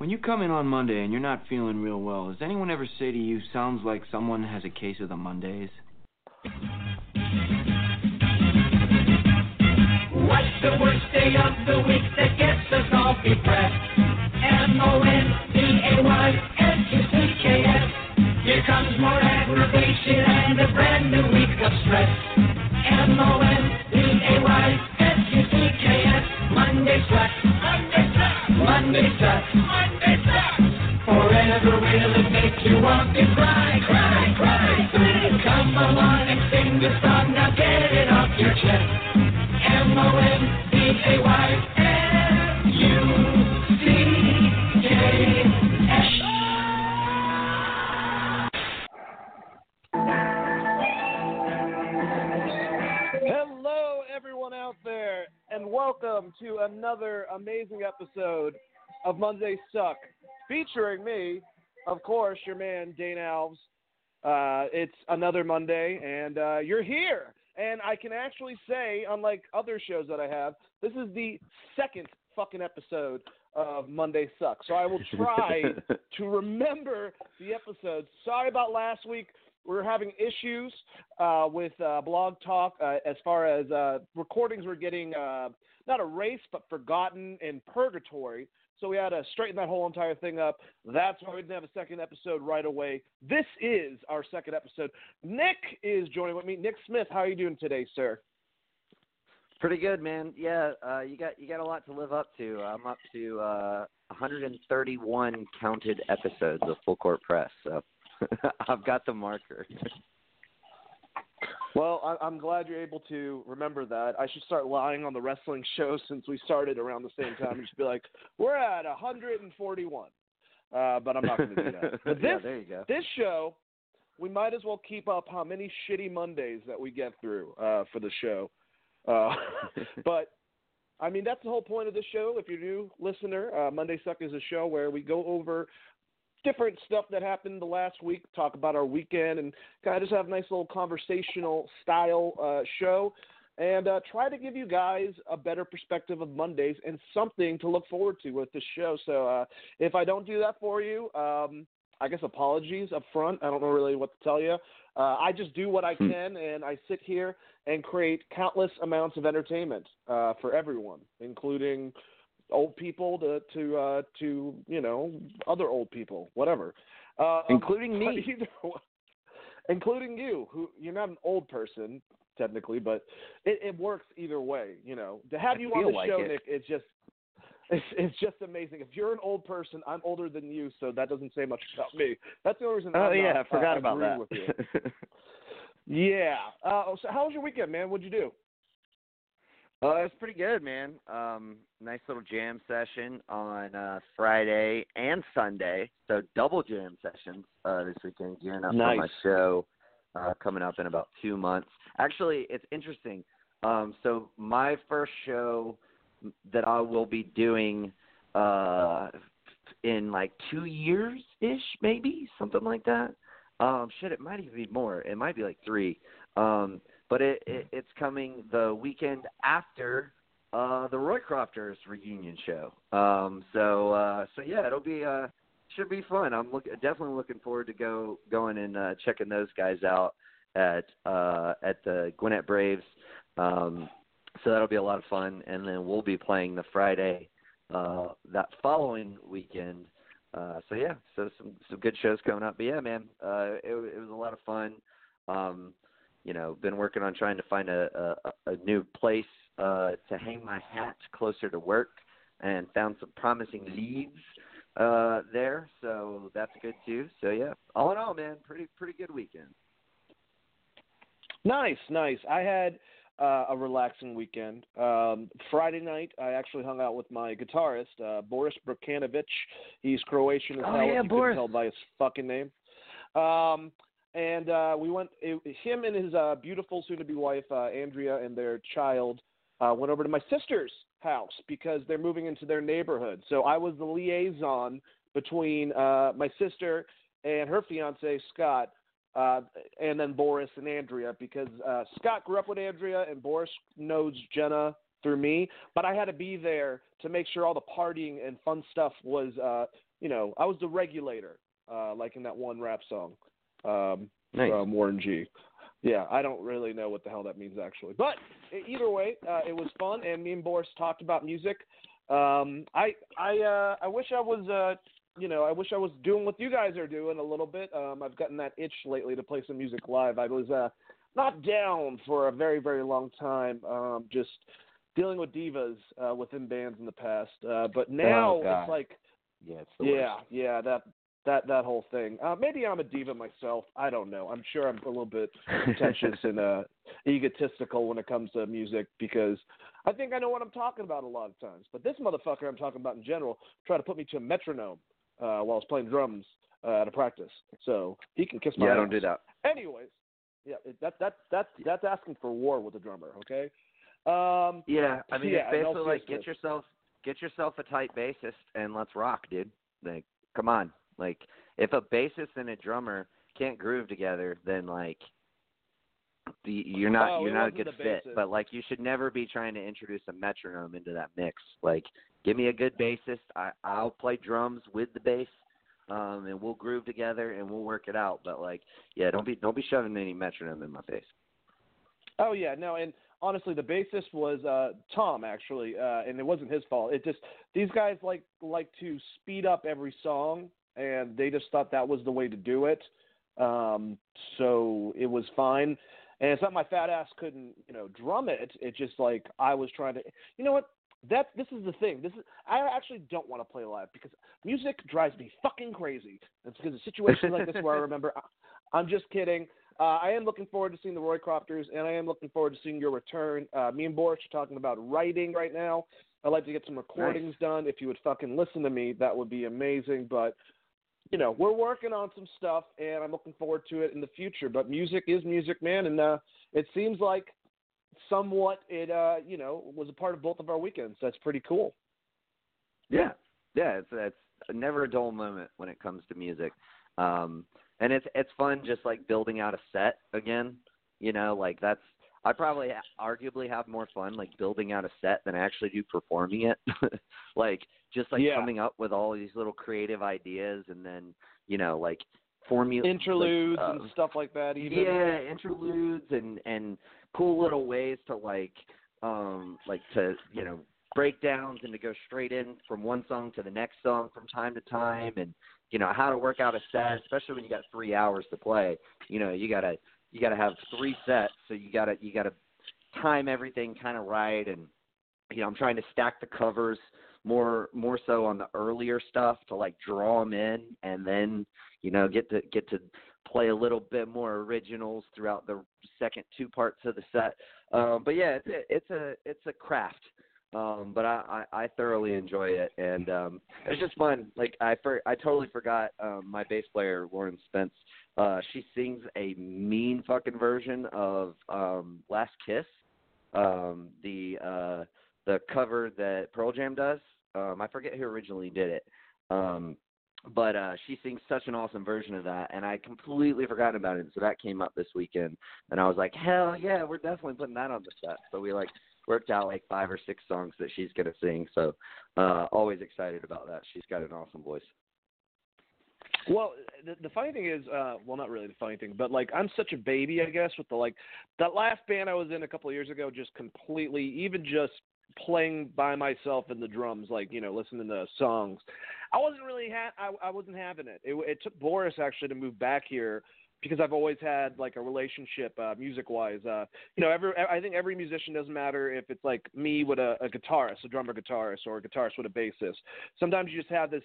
When you come in on Monday and you're not feeling real well, does anyone ever say to you, sounds like someone has a case of the Mondays? What's the worst day of the week that gets us all depressed? M-O-N-D-A-Y-S-U-C-K-S. Here comes more aggravation and a brand new week of stress. M-O-N-D-A-Y-S-U-C-K-S. Monday sucks. Monday sucks. Monday sucks. Want to cry, cry, cry. Come along and sing the song. Now get it off your chest. Hello, everyone out there, and welcome to another amazing episode of Monday Suck, featuring me, of course, your man Dane Alves. Uh, it's another Monday, and uh, you're here. And I can actually say, unlike other shows that I have, this is the second fucking episode of Monday Sucks. So I will try to remember the episodes. Sorry about last week. We were having issues uh, with uh, Blog Talk uh, as far as uh, recordings were getting uh, not erased but forgotten in purgatory. So we had to straighten that whole entire thing up. That's why we didn't have a second episode right away. This is our second episode. Nick is joining with me. Nick Smith, how are you doing today, sir? Pretty good, man. Yeah, uh, you got you got a lot to live up to. I'm up to uh, 131 counted episodes of Full Court Press, so I've got the marker. Well, I- I'm glad you're able to remember that. I should start lying on the wrestling show since we started around the same time and just be like, we're at 141. Uh, but I'm not going to do that. But yeah, this, go. this show, we might as well keep up how many shitty Mondays that we get through uh, for the show. Uh, but I mean, that's the whole point of the show. If you're a new listener, uh, Monday Suck is a show where we go over different stuff that happened the last week, talk about our weekend, and kind of just have a nice little conversational style uh, show. And uh, try to give you guys a better perspective of Mondays and something to look forward to with the show. So uh, if I don't do that for you, um, I guess apologies up front. I don't know really what to tell you. Uh, I just do what I Hmm. can, and I sit here and create countless amounts of entertainment uh, for everyone, including old people to to uh, to you know other old people, whatever, uh, Including me. either including you, who you're not an old person technically, but it, it works either way. You know, to have I you on the like show, it. Nick, it's just it's, it's just amazing. If you're an old person, I'm older than you, so that doesn't say much about me. That's the only reason. Oh I'm yeah, not, I forgot uh, about that. Yeah. Uh, so how was your weekend, man? What'd you do? Oh, it was pretty good, man. Um, nice little jam session on uh, Friday and Sunday. So double jam sessions uh, this weekend, gearing up for my show uh, coming up in about two months. Actually, it's interesting. Um, so my first show that I will be doing uh, in like two years ish, maybe something like that. Um, shit, it might even be more. It might be like three. Um, but it, it it's coming the weekend after uh the Roy Crofters reunion show. Um so uh so yeah, it'll be uh should be fun. I'm look definitely looking forward to go going and uh checking those guys out at uh at the Gwinnett Braves. Um so that'll be a lot of fun and then we'll be playing the Friday uh that following weekend. Uh so yeah, so some some good shows coming up. But yeah, man, uh it it was a lot of fun. Um you know, been working on trying to find a a, a new place uh, to hang my hat closer to work, and found some promising leads uh, there. So that's good too. So yeah, all in all, man, pretty pretty good weekend. Nice, nice. I had uh, a relaxing weekend. Um, Friday night, I actually hung out with my guitarist, uh, Boris Brukanovic. He's Croatian as Oh, hell. yeah, if you Boris. couldn't tell by his fucking name. Um, and uh, we went. It, him and his uh, beautiful soon-to-be wife, uh, Andrea, and their child uh, went over to my sister's house because they're moving into their neighborhood. So I was the liaison between uh, my sister and her fiance Scott, uh, and then Boris and Andrea because uh, Scott grew up with Andrea and Boris knows Jenna through me, but I had to be there to make sure all the partying and fun stuff was, uh, you know, I was the regulator, uh, like in that one rap song um, Nice. from Warren G. Yeah, I don't really know what the hell that means actually, but either way, uh, it was fun, and me and Boris talked about music. Um, I I uh, I wish I was uh, you know I wish I was doing what you guys are doing a little bit. Um, I've gotten that itch lately to play some music live. I was uh, not down for a very very long time. Um, just dealing with divas uh, within bands in the past, uh, but now Oh, it's like Yeah, yeah, yeah, that that that whole thing. Uh, maybe I'm a diva myself. I don't know. I'm sure I'm a little bit pretentious and uh, egotistical when it comes to music because I think I know what I'm talking about a lot of times. But this motherfucker I'm talking about in general tried to put me to a metronome uh, while I was playing drums uh, at a practice. So he can kiss my Yeah, ass. don't do that. Anyways, yeah, that that that that's asking for war with the drummer. Okay. Um, Yeah, I mean, Yeah, it's basically like get yourself get yourself a tight bassist and let's rock, dude. Like, come on. Like, if a bassist and a drummer can't groove together, then like, the, you're not Oh, you're not a good fit. But like, you should never be trying to introduce a metronome into that mix. Like, give me a good bassist. I I'll play drums with the bass. Um, and we'll groove together and we'll work it out. But like, yeah, don't be don't be shoving any metronome in my face. Oh yeah, no, and honestly, the bassist was uh, Tom actually, uh, and it wasn't his fault. It just these guys like like to speed up every song, and they just thought that was the way to do it. Um, so it was fine, and it's not my fat ass couldn't you know drum it. It's just like I was trying to. You know what? That this is the thing. This is I actually don't want to play live because music drives me fucking crazy. It's because of situations like this where I remember. I'm just kidding. Uh, I am looking forward to seeing the Roy Crofters, and I am looking forward to seeing your return. Uh, me and Boris are talking about writing right now. I'd like to get some recordings done. If you would fucking listen to me, that would be amazing. But you know, we're working on some stuff, and I'm looking forward to it in the future. But music is music, man, and uh, it seems like somewhat it uh, you know was a part of both of our weekends. That's pretty cool. Yeah, yeah, it's it's never a dull moment when it comes to music, um, and it's it's fun just like building out a set again. You know, like that's I probably arguably have more fun like building out a set than I actually do performing it. like just like Yeah. coming up with all these little creative ideas and then you know like formula Interludes like, uh, and stuff like that. Even yeah, interludes and and cool little ways to like um like to you know breakdowns and to go straight in from one song to the next song from time to time and you know how to work out a set especially when you got three hours to play you know you gotta you gotta have three sets so you gotta you gotta time everything kind of right and you know i'm trying to stack the covers more more so on the earlier stuff to like draw them in and then you know get to get to play a little bit more originals throughout the second two parts of the set. Um but yeah it's a, it's a it's a craft. Um but I, I i thoroughly enjoy it and um it's just fun. Like i for, i totally forgot um my bass player Warren spence uh she sings a mean fucking version of um last kiss. Um the uh the cover that pearl jam does um i forget who originally did it. Um but uh she sings such an awesome version of that and i completely forgotten about it so that came up this weekend and i was like hell yeah we're definitely putting that on the set. So we like worked out like five or six songs that she's to sing so uh always excited about that. She's got an awesome voice. Well, the, the funny thing is, uh, well, not really the funny thing, but like I'm such a baby, I guess, with the like that last band I was in a couple of years ago, just completely, even just playing by myself in the drums, like you know, listening to songs. I wasn't really ha- I, I wasn't having it. it. It took Boris actually to move back here because I've always had like a relationship, uh, music wise. Uh, you know, every I think every musician doesn't matter if it's like me with a, a guitarist, a drummer guitarist, or a guitarist with a bassist. Sometimes you just have this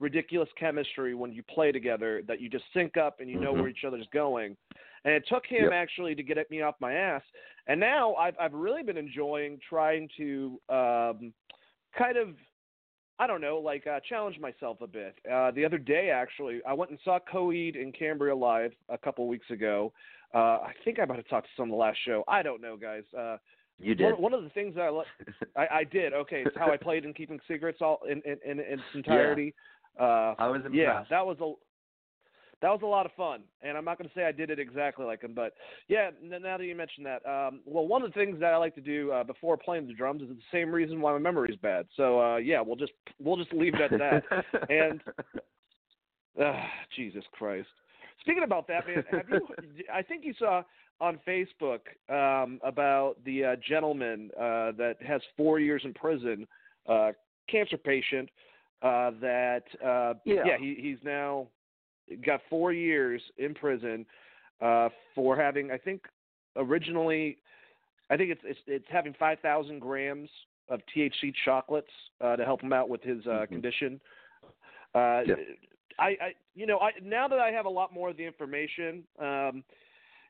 ridiculous chemistry when you play together that you just sync up and you know Mhm. where each other's going. And it took him Yep. actually to get at me off my ass. And now I've I've really been enjoying trying to um kind of I don't know, like uh challenge myself a bit. Uh the other day actually I went and saw Coheed and Cambria live a couple weeks ago. Uh I think I might have talked to some on the last show. I don't know, guys. Uh you did one, one of the things that I like I, I did. Okay, it's how I played in Keeping Secrets all in in, in, in its entirety. Uh, i was impressed yeah, that was a. that was a lot of fun. And I'm not going to say I did it exactly like him, but yeah. Now that you mention that, um, well, one of the things that I like to do uh, before playing the drums is the same reason why my memory is bad. So uh, yeah, we'll just we'll just leave it at that. and uh, Jesus Christ. Speaking about that, man, have you? I think you saw on Facebook um, about the uh, gentleman uh, that has four years in prison, uh, cancer patient. Uh, that uh, yeah, yeah he, he's now got four years in prison uh, for having, I think, originally, I think it's it's, it's having five thousand grams of THC chocolates uh, to help him out with his uh, mm-hmm. condition. Uh, yeah. I, I, you know, I now that I have a lot more of the information, um,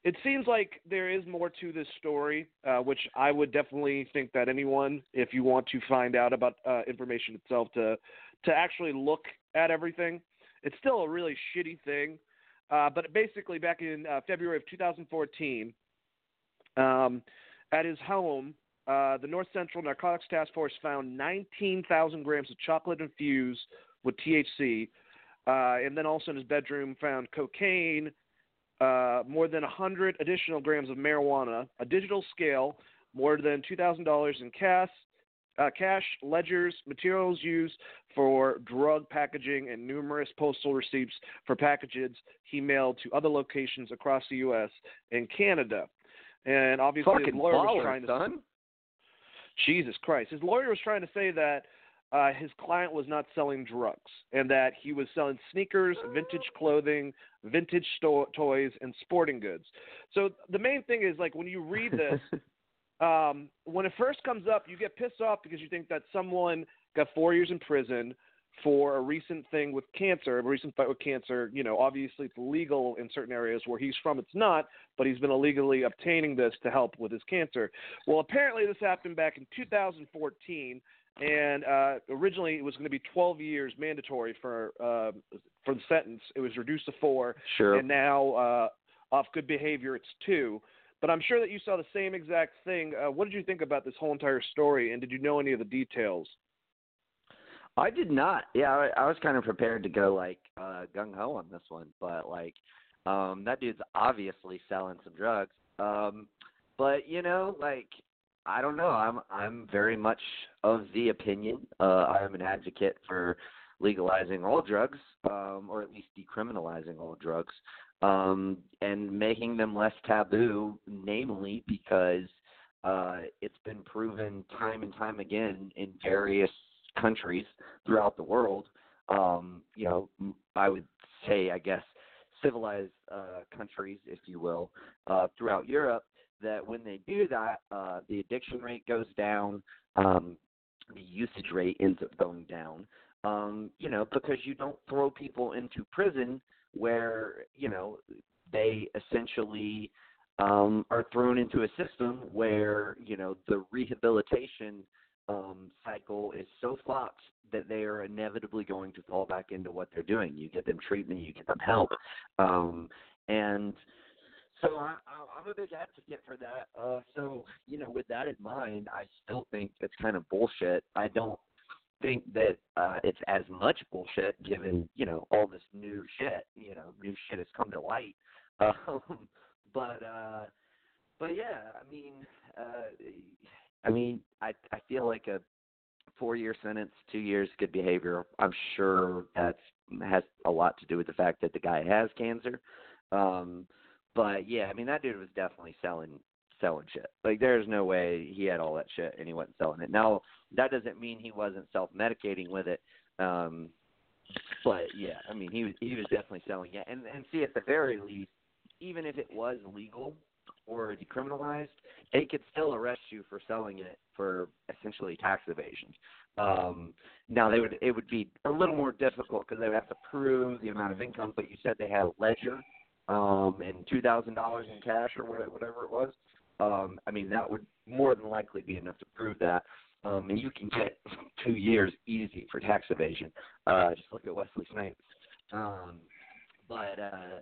it seems like there is more to this story, uh, which I would definitely think that anyone, if you want to find out about uh, information itself, to to actually look at everything. It's still a really shitty thing, uh, but basically, back in uh, February of 2014, um, at his home, uh, the North Central Narcotics Task Force found 19,000 grams of chocolate infused with THC, uh, and then also in his bedroom found cocaine, uh, more than 100 additional grams of marijuana, a digital scale, more than $2,000 in cash, uh, cash, ledgers, materials used for drug packaging, and numerous postal receipts for packages he mailed to other locations across the U.S. and Canada. And obviously, Fucking his lawyer baller, was trying to. Son. Jesus Christ! His lawyer was trying to say that uh, his client was not selling drugs and that he was selling sneakers, vintage clothing, vintage sto- toys, and sporting goods. So the main thing is like when you read this, um, when it first comes up, you get pissed off because you think that someone got four years in prison for a recent thing with cancer, a recent fight with cancer. You know, obviously it's legal in certain areas where he's from. It's not, but he's been illegally obtaining this to help with his cancer. Well, apparently this happened back in 2014, and uh, originally it was going to be 12 years mandatory for uh, for the sentence. It was reduced to four, Sure. and now uh, off good behavior it's two. But I'm sure that you saw the same exact thing. Uh, what did you think about this whole entire story, and did you know any of the details? I did not. Yeah, I, I was kind of prepared to go like uh, gung ho on this one, but like um that dude's obviously selling some drugs. Um but you know, like I don't know. I'm I'm very much of the opinion. Uh I am an advocate for legalizing all drugs, um, or at least decriminalizing all drugs, um, and making them less taboo, namely because uh, it's been proven time and time again in various countries throughout the world. Um, you know, I would say, I guess, civilized uh, countries, if you will, uh, throughout Europe, that when they do that, uh, the addiction rate goes down, um, the usage rate ends up going down. Um, you know, because you don't throw people into prison where you know they essentially um, are thrown into a system where you know the rehabilitation um, cycle is so fucked that they are inevitably going to fall back into what they're doing. You get them treatment, you get them help, um, and so I, I'm a big advocate for that. Uh, so you know, with that in mind, I still think it's kind of bullshit. I don't think that uh, it's as much bullshit given you know all this new shit. You know, new shit has come to light. Um, but uh, but yeah, I mean, uh, I mean, I I feel like a four year sentence, two years good behavior. I'm sure that has a lot to do with the fact that the guy has cancer. Um, but yeah, I mean that dude was definitely selling selling shit. Like there's no way he had all that shit and he wasn't selling it. Now that doesn't mean he wasn't self medicating with it. Um but yeah, I mean he was he was definitely selling it. And and see at the very least, even if it was legal or decriminalized, they could still arrest you for selling it for essentially tax evasion. Um, now they would it would be a little more difficult because they would have to prove the amount of income. But you said they had a ledger um, and two thousand dollars in cash or whatever it was. Um, I mean that would more than likely be enough to prove that. Um, and you can get two years easy for tax evasion. Uh, just look at Wesley Snipes. Um, but uh,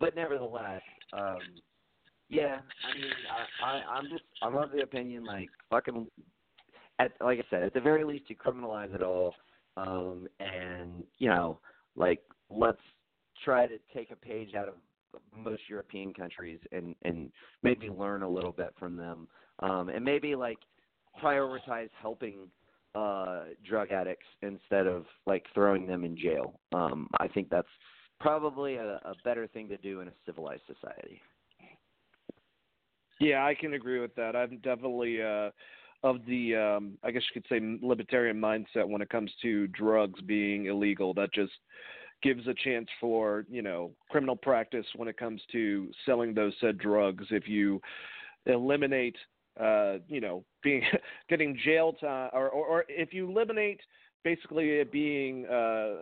but nevertheless, um, yeah. I mean, I, I I'm just I'm of the opinion like fucking. At like I said, at the very least, you criminalize it all, um, and you know, like let's try to take a page out of most European countries and and maybe learn a little bit from them, um, and maybe like prioritize helping uh, drug addicts instead of like throwing them in jail. Um, I think that's probably a, a better thing to do in a civilized society. Yeah, I can agree with that. I'm definitely uh, of the, um, I guess you could say, libertarian mindset when it comes to drugs being illegal. That just gives a chance for you know criminal practice when it comes to selling those said drugs. If you eliminate, uh, you know, being getting jail time, or, or, or if you eliminate basically it being uh,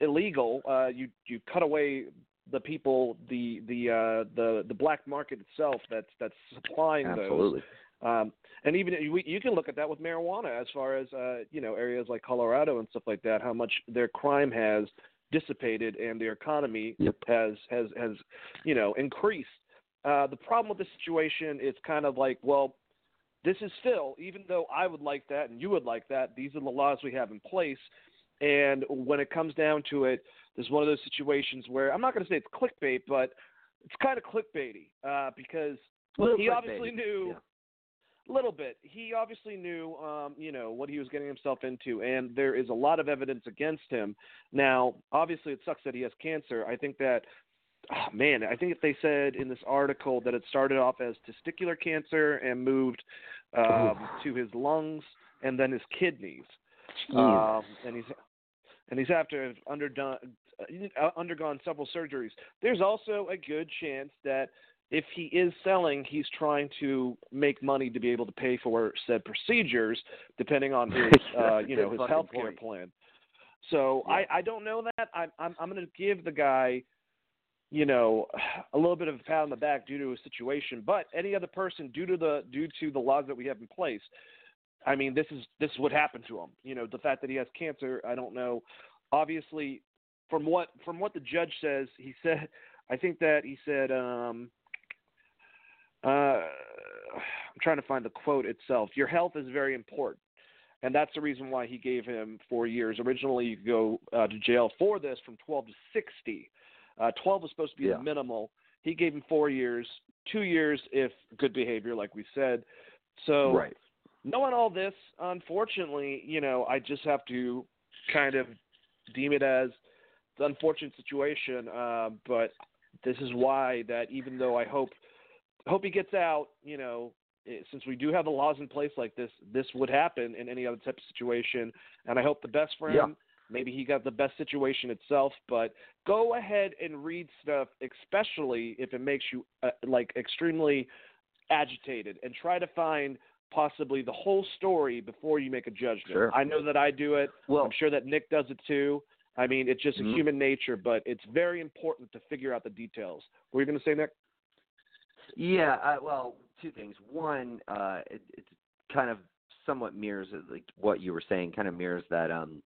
illegal, uh, you you cut away the people, the the uh, the the black market itself that's that's supplying Absolutely. those. Um, and even you, you can look at that with marijuana, as far as uh, you know areas like Colorado and stuff like that, how much their crime has dissipated and their economy Yep. has has has you know increased. Uh, the problem with the situation is kind of like, well, this is still, even though I would like that and you would like that, these are the laws we have in place. And when it comes down to it, there's one of those situations where I'm not going to say it's clickbait, but it's kind of clickbaity uh, because Little he clickbaity. obviously knew Yeah. Little bit. He obviously knew, um, you know, what he was getting himself into, and there is a lot of evidence against him. Now, obviously, it sucks that he has cancer. I think that, oh, man, I think if they said in this article that it started off as testicular cancer and moved um, to his lungs and then his kidneys. Um, and he's and he's after have underdone uh, undergone several surgeries. There's also a good chance that if he is selling, he's trying to make money to be able to pay for said procedures, depending on his uh, you know his health care plan. So Yeah. I I don't know that. I'm I'm I'm going to give the guy you know a little bit of a pat on the back due to his situation, but any other person due to the due to the laws that we have in place, I mean this is this is what happened to him. You know the fact that he has cancer, I don't know. Obviously, from what from what the judge says, he said I think that he said um uh I'm trying to find the quote itself. Your health is very important. And that's the reason why he gave him four years. Originally, you could go uh, to jail for this from 12 to 60. Uh, 12 was supposed to be Yeah. the minimal. He gave him four years, two years if good behavior, like we said. So, right. knowing all this, unfortunately, you know, I just have to kind of deem it as the unfortunate situation. Uh, but this is why that even though I hope hope he gets out, you know, eh, since we do have the laws in place like this, this would happen in any other type of situation. And I hope the best for him. Yeah. Maybe he got the best situation itself, but go ahead and read stuff, especially if it makes you uh, like extremely agitated, and try to find possibly the whole story before you make a judgment. Sure. I know that I do it. Well, I'm sure that Nick does it too. I mean, it's just a Mhm. human nature, but it's very important to figure out the details. What were you going to say, Nick? Yeah, uh, well, two things. One, uh, it, it kind of somewhat mirrors uh, like what you were saying. Kind of mirrors that um,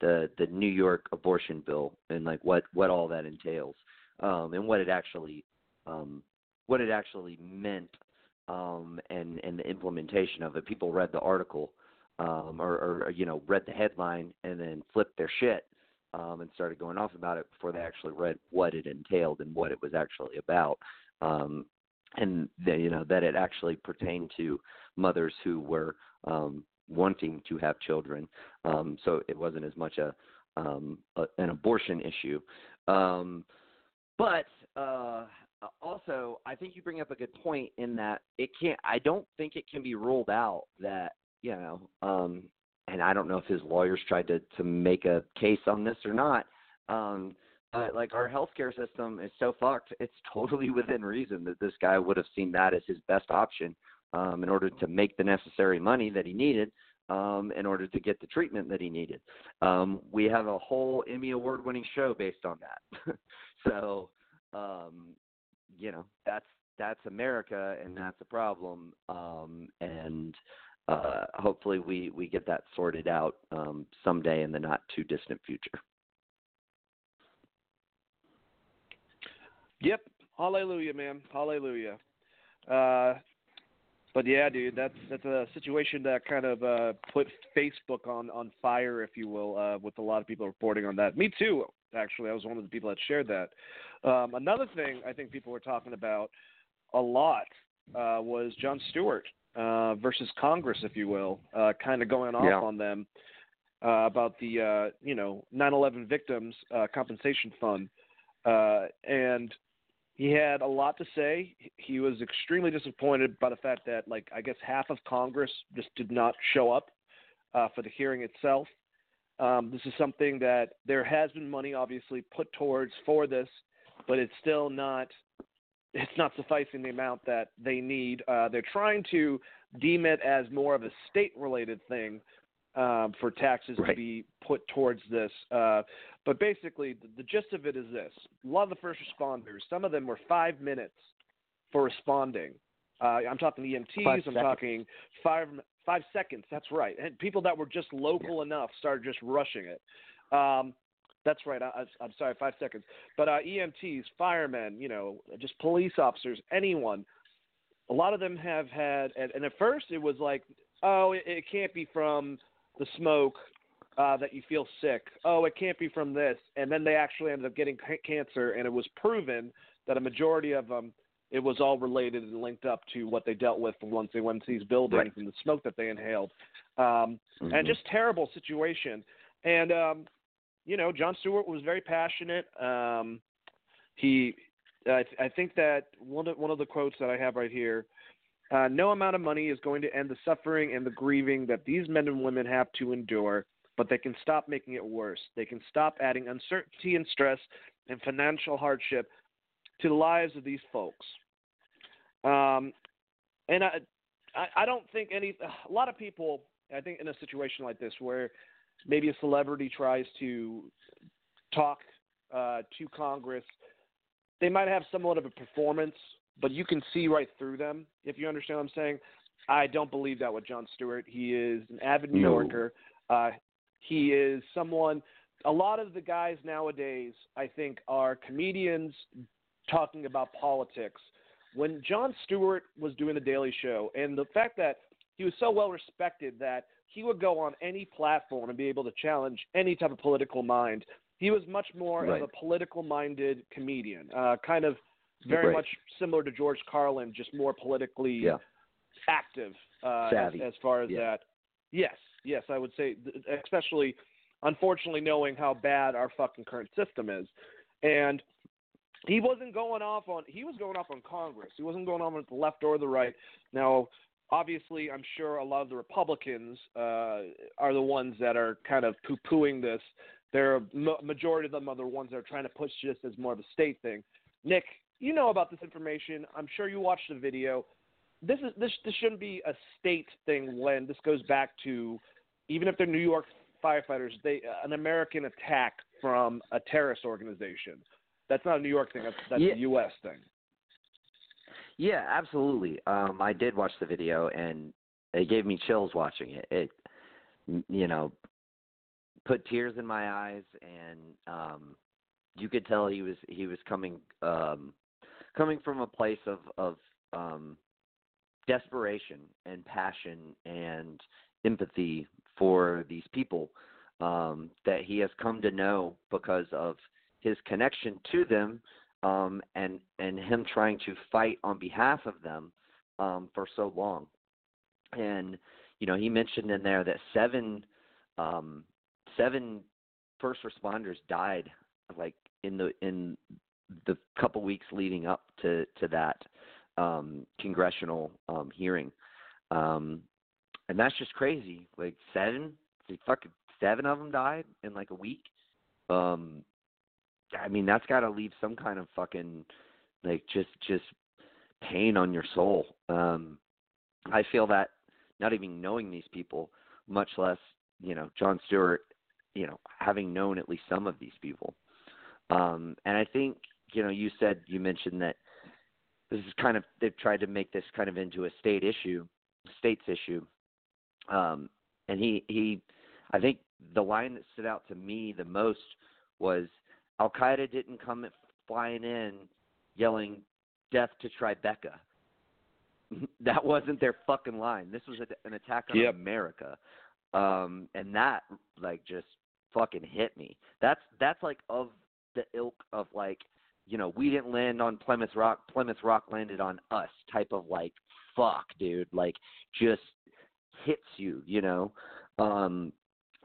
the the New York abortion bill and like what what all that entails, um, and what it actually um, what it actually meant, um, and and the implementation of it. People read the article, um, or, or you know read the headline and then flipped their shit. Um, and started going off about it before they actually read what it entailed and what it was actually about. Um, and that you know that it actually pertained to mothers who were um, wanting to have children. Um, so it wasn't as much a, um, a an abortion issue. Um, but uh, also, I think you bring up a good point in that it can't. I don't think it can be ruled out that you know. Um, and I don't know if his lawyers tried to to make a case on this or not. Um, but like our healthcare system is so fucked, it's totally within reason that this guy would have seen that as his best option um, in order to make the necessary money that he needed um, in order to get the treatment that he needed. Um, we have a whole Emmy award winning show based on that. so, um, you know, that's that's America and that's a problem. Um, and uh, hopefully we, we get that sorted out um, someday in the not too distant future. Yep. Hallelujah, man. Hallelujah. Uh, but yeah, dude, that's that's a situation that kind of uh, put Facebook on on fire, if you will, uh, with a lot of people reporting on that. Me too. Actually, I was one of the people that shared that. Um, another thing I think people were talking about a lot uh, was Jon Stewart uh, versus Congress, if you will, uh, kind of going off Yeah. on them uh, about the uh, you know 9/11 victims uh, compensation fund, uh, and he had a lot to say. He was extremely disappointed by the fact that like I guess half of Congress just did not show up uh, for the hearing itself. Um, this is something that there has been money obviously put towards for this, but it's still not it's not sufficing the amount that they need. Uh, they're trying to deem it as more of a state related thing um, for taxes to be put towards this. Uh, but basically, the, the gist of it is this: a lot of the first responders, some of them were five minutes for responding. Uh, I'm talking EMTs. Five I'm seconds. talking five five seconds. That's right. And people that were just local enough started just rushing it. Um, that's right. I, I, I'm sorry, five seconds. But uh, EMTs, firemen, you know, just police officers, anyone. A lot of them have had, and, and at first it was like, oh, it, it can't be from the smoke uh, that you feel sick. Oh, it can't be from this. And then they actually ended up getting ca- cancer, and it was proven that a majority of them, it was all related and linked up to what they dealt with once they went to these buildings Right. and the smoke that they inhaled. Um, Mhm. and just terrible situation. And um, you know, Jon Stewart was very passionate. Um, he, I, I think that one of one of the quotes that I have right here. Uh, no amount of money is going to end the suffering and the grieving that these men and women have to endure, but they can stop making it worse. They can stop adding uncertainty and stress and financial hardship to the lives of these folks. Um, and I, I, I don't think any. A lot of people, I think, in a situation like this where maybe a celebrity tries to talk uh, to Congress, they might have somewhat of a performance, but you can see right through them. If you understand what I'm saying, I don't believe that with Jon Stewart. He is an avid New No. Yorker. Uh, he is someone. A lot of the guys nowadays, I think, are comedians talking about politics. When Jon Stewart was doing the Daily Show, and the fact that he was so well respected that he would go on any platform and be able to challenge any type of political mind. He was much more Right. of a political minded comedian, uh, kind of very much similar to George Carlin, just more politically Yeah. active uh, as, as far as Yeah. that. Yes, yes, I would say, especially, unfortunately, knowing how bad our fucking current system is, and he wasn't going off on he was going off on Congress. He wasn't going off on the left or the right. Now, obviously, I'm sure a lot of the Republicans uh, are the ones that are kind of poo-pooing this. They're majority of them are the ones that are trying to push this as more of a state thing. Nick, you know about this information. I'm sure you watched the video. This is this this shouldn't be a state thing when this goes back to even if they're New York firefighters, they an American attack from a terrorist organization. That's not a New York thing. That's that's Yeah. a U.S. thing. Yeah, absolutely. Um, I did watch the video, and it gave me chills watching it. It, you know, put tears in my eyes, and um, you could tell he was he was coming um, coming from a place of of um, desperation and passion and empathy for these people um, that he has come to know because of his connection to them um, and and him trying to fight on behalf of them um, for so long. And you know, he mentioned in there that seven um, seven first responders died like in the in the couple weeks leading up to to that um, congressional um, hearing. Um, and that's just crazy. Like seven, fucking seven of them died in like a week. Um, I mean, that's got to leave some kind of fucking like just just pain on your soul. Um, I feel that not even knowing these people, much less you know Jon Stewart, you know having known at least some of these people. Um, and I think you know you said you mentioned that this is kind of they've tried to make this kind of into a state issue, state's issue. Um, and he he, I think the line that stood out to me the most was Al Qaeda didn't come flying in yelling "Death to Tribeca." that wasn't their fucking line. This was a, an attack on Yep. America, um, and that like just fucking hit me. That's that's like of the ilk of like, you know, we didn't land on Plymouth Rock, Plymouth Rock landed on us type of like, fuck, dude, like just hits you, you know. Um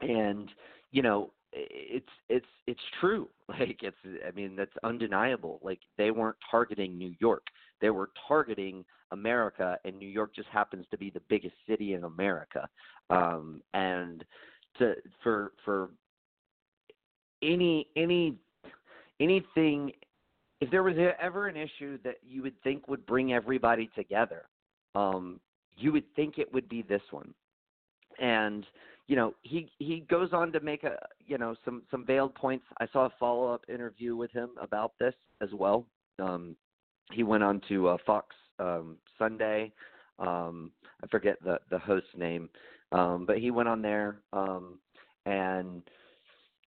and you know, it's it's it's true. Like it's I mean that's undeniable. Like they weren't targeting New York. They were targeting America and New York just happens to be the biggest city in America. Um and to for for any any anything if there was ever an issue that you would think would bring everybody together um you would think it would be this one. And you know he he goes on to make a you know some some veiled points. I saw a follow up interview with him about this as well. Um he went on to uh, fox um sunday. Um i forget the the host's name. Um but he went on there um and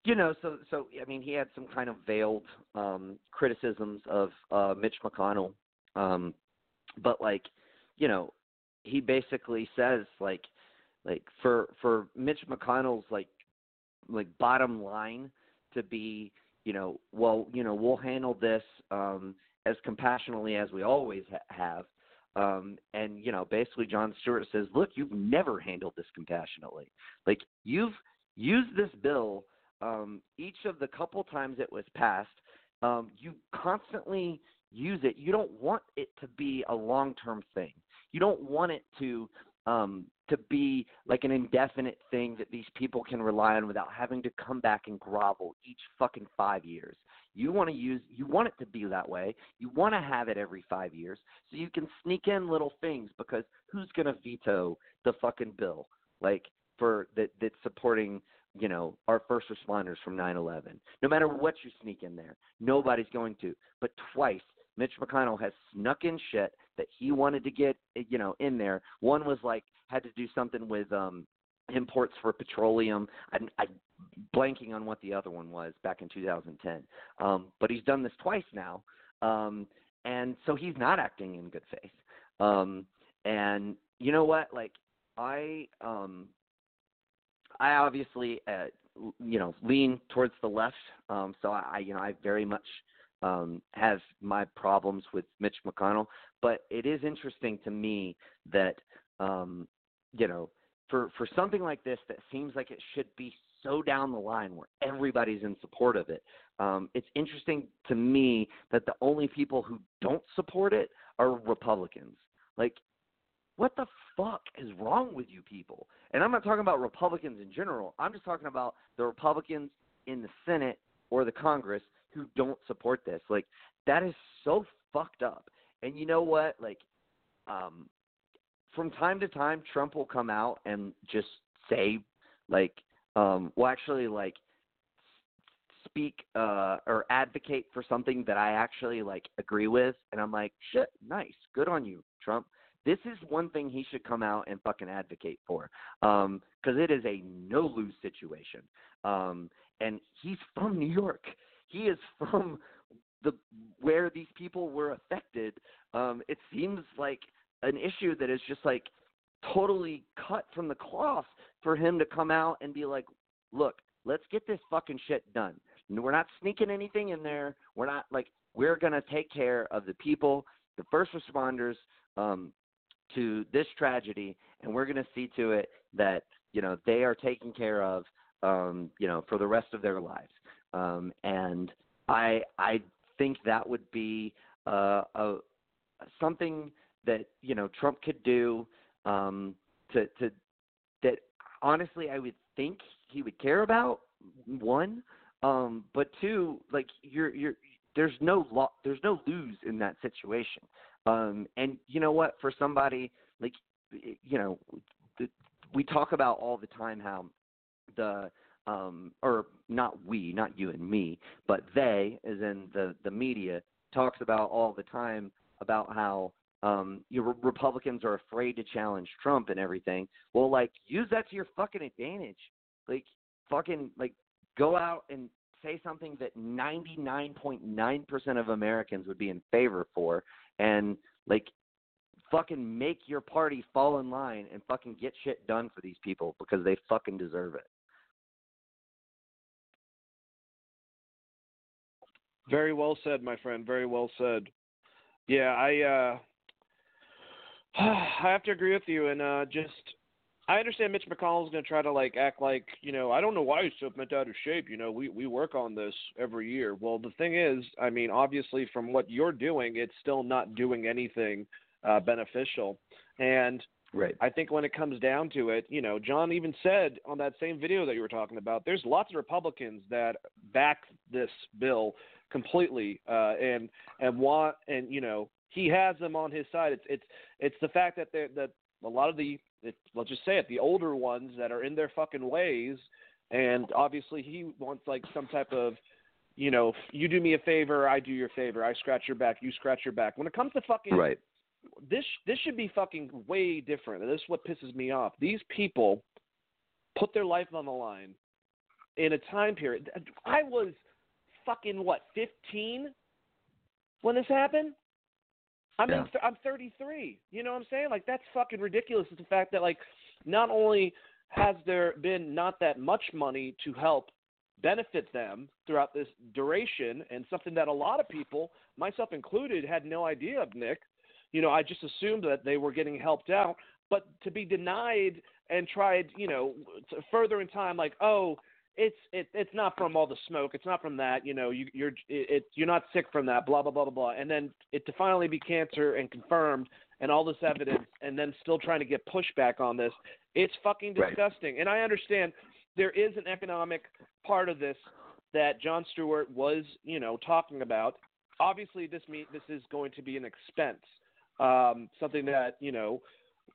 you know so so i mean he had some kind of veiled um criticisms of uh mitch mcconnell. Um but like you know he basically says like like for for Mitch McConnell's like like bottom line to be you know well you know we'll handle this um as compassionately as we always ha- have. Um and you know basically Jon Stewart says look you've never handled this compassionately. Like you've used this bill um each of the couple times it was passed um you constantly use it you don't want it to be a long term thing you don't want it to um, to be like an indefinite thing that these people can rely on without having to come back and grovel each fucking five years. You want to use, you want it to be that way. You want to have it every five years so you can sneak in little things because who's to veto the fucking bill like for that that's supporting you know our first responders from 9/11. No matter what you sneak in there, nobody's going to. But twice Mitch McConnell has snuck in shit that he wanted to get, you know, in there. One was like had to do something with um imports for petroleum. I'm, I'm blanking on what the other one was back in 2010. Um, but he's done this twice now, um, and so he's not acting in good faith. Um, and you know what? Like I, um, I obviously, uh, you know, lean towards the left. Um, so I, you know, I very much um, has my problems with Mitch McConnell. But it is interesting to me that um, you know for for something like this that seems like it should be so down the line where everybody's in support of it. Um, it's interesting to me that the only people who don't support it are Republicans. Like, what the fuck is wrong with you people? And I'm not talking about Republicans in general. I'm just talking about the Republicans in the Senate or the Congress who don't support this. Like that is so fucked up. And you know what? Like um from time to time Trump will come out and just say like um well actually like speak uh or advocate for something that I actually like agree with and I'm like shit nice good on you Trump this is one thing he should come out and fucking advocate for um cuz it is a no lose situation um and he's from New York he is from the where these people were affected. Um, it seems like an issue that is just like totally cut from the cloth for him to come out and be like, "Look, let's get this fucking shit done. We're not sneaking anything in there. We're not like we're gonna take care of the people, the first responders, um, to this tragedy, and we're gonna see to it that you know they are taken care of, um, you know, for the rest of their lives. Um, and I I think that would be uh, a something that you know Trump could do um, to to that honestly I would think he would care about one, um, but two like you're you're there's no lo- there's no lose in that situation, um, and you know what for somebody like you know the, we talk about all the time how the um, or not we, not you and me, but they, as in the the media, talks about all the time about how um, your Republicans are afraid to challenge Trump and everything. Well, like use that to your fucking advantage. Like fucking like go out and say something that 99.9% of Americans would be in favor for and like fucking make your party fall in line and fucking get shit done for these people because they fucking deserve it. Very well said, my friend. Very well said. Yeah, I uh I have to agree with you and uh just I understand Mitch McConnell's going to try to like act like, you know, I don't know why he's so bent out of shape, you know, we we work on this every year. Well, the thing is, I mean, obviously from what you're doing, it's still not doing anything uh beneficial. And Right. I think when it comes down to it, you know, John even said on that same video that you were talking about, there's lots of Republicans that back this bill completely uh, and and want and you know he has them on his side. It's it's it's the fact that they that a lot of the it, let's just say it the older ones that are in their fucking ways, and obviously he wants like some type of you know you do me a favor, I do your favor, I scratch your back, you scratch your back. When it comes to fucking Right. this this should be fucking way different. And this is what pisses me off. These people put their life on the line in a time period. I was fucking what, 15 when this happened? I'm in, Yeah. I'm 33. You know what I'm saying? Like that's fucking ridiculous. It's the fact that like not only has there been not that much money to help benefit them throughout this duration and something that a lot of people, myself included, had no idea of, Nick. You know, I just assumed that they were getting helped out, but to be denied and tried, you know, further in time, like, oh, it's it, it's not from all the smoke, it's not from that, you know, you, you're it, it you're not sick from that, blah blah blah blah blah, and then it to finally be cancer and confirmed and all this evidence, and then still trying to get pushback on this, it's fucking Right. disgusting. And I understand there is an economic part of this that Jon Stewart was, you know, talking about. Obviously, this mean this is going to be an expense, um, something that you know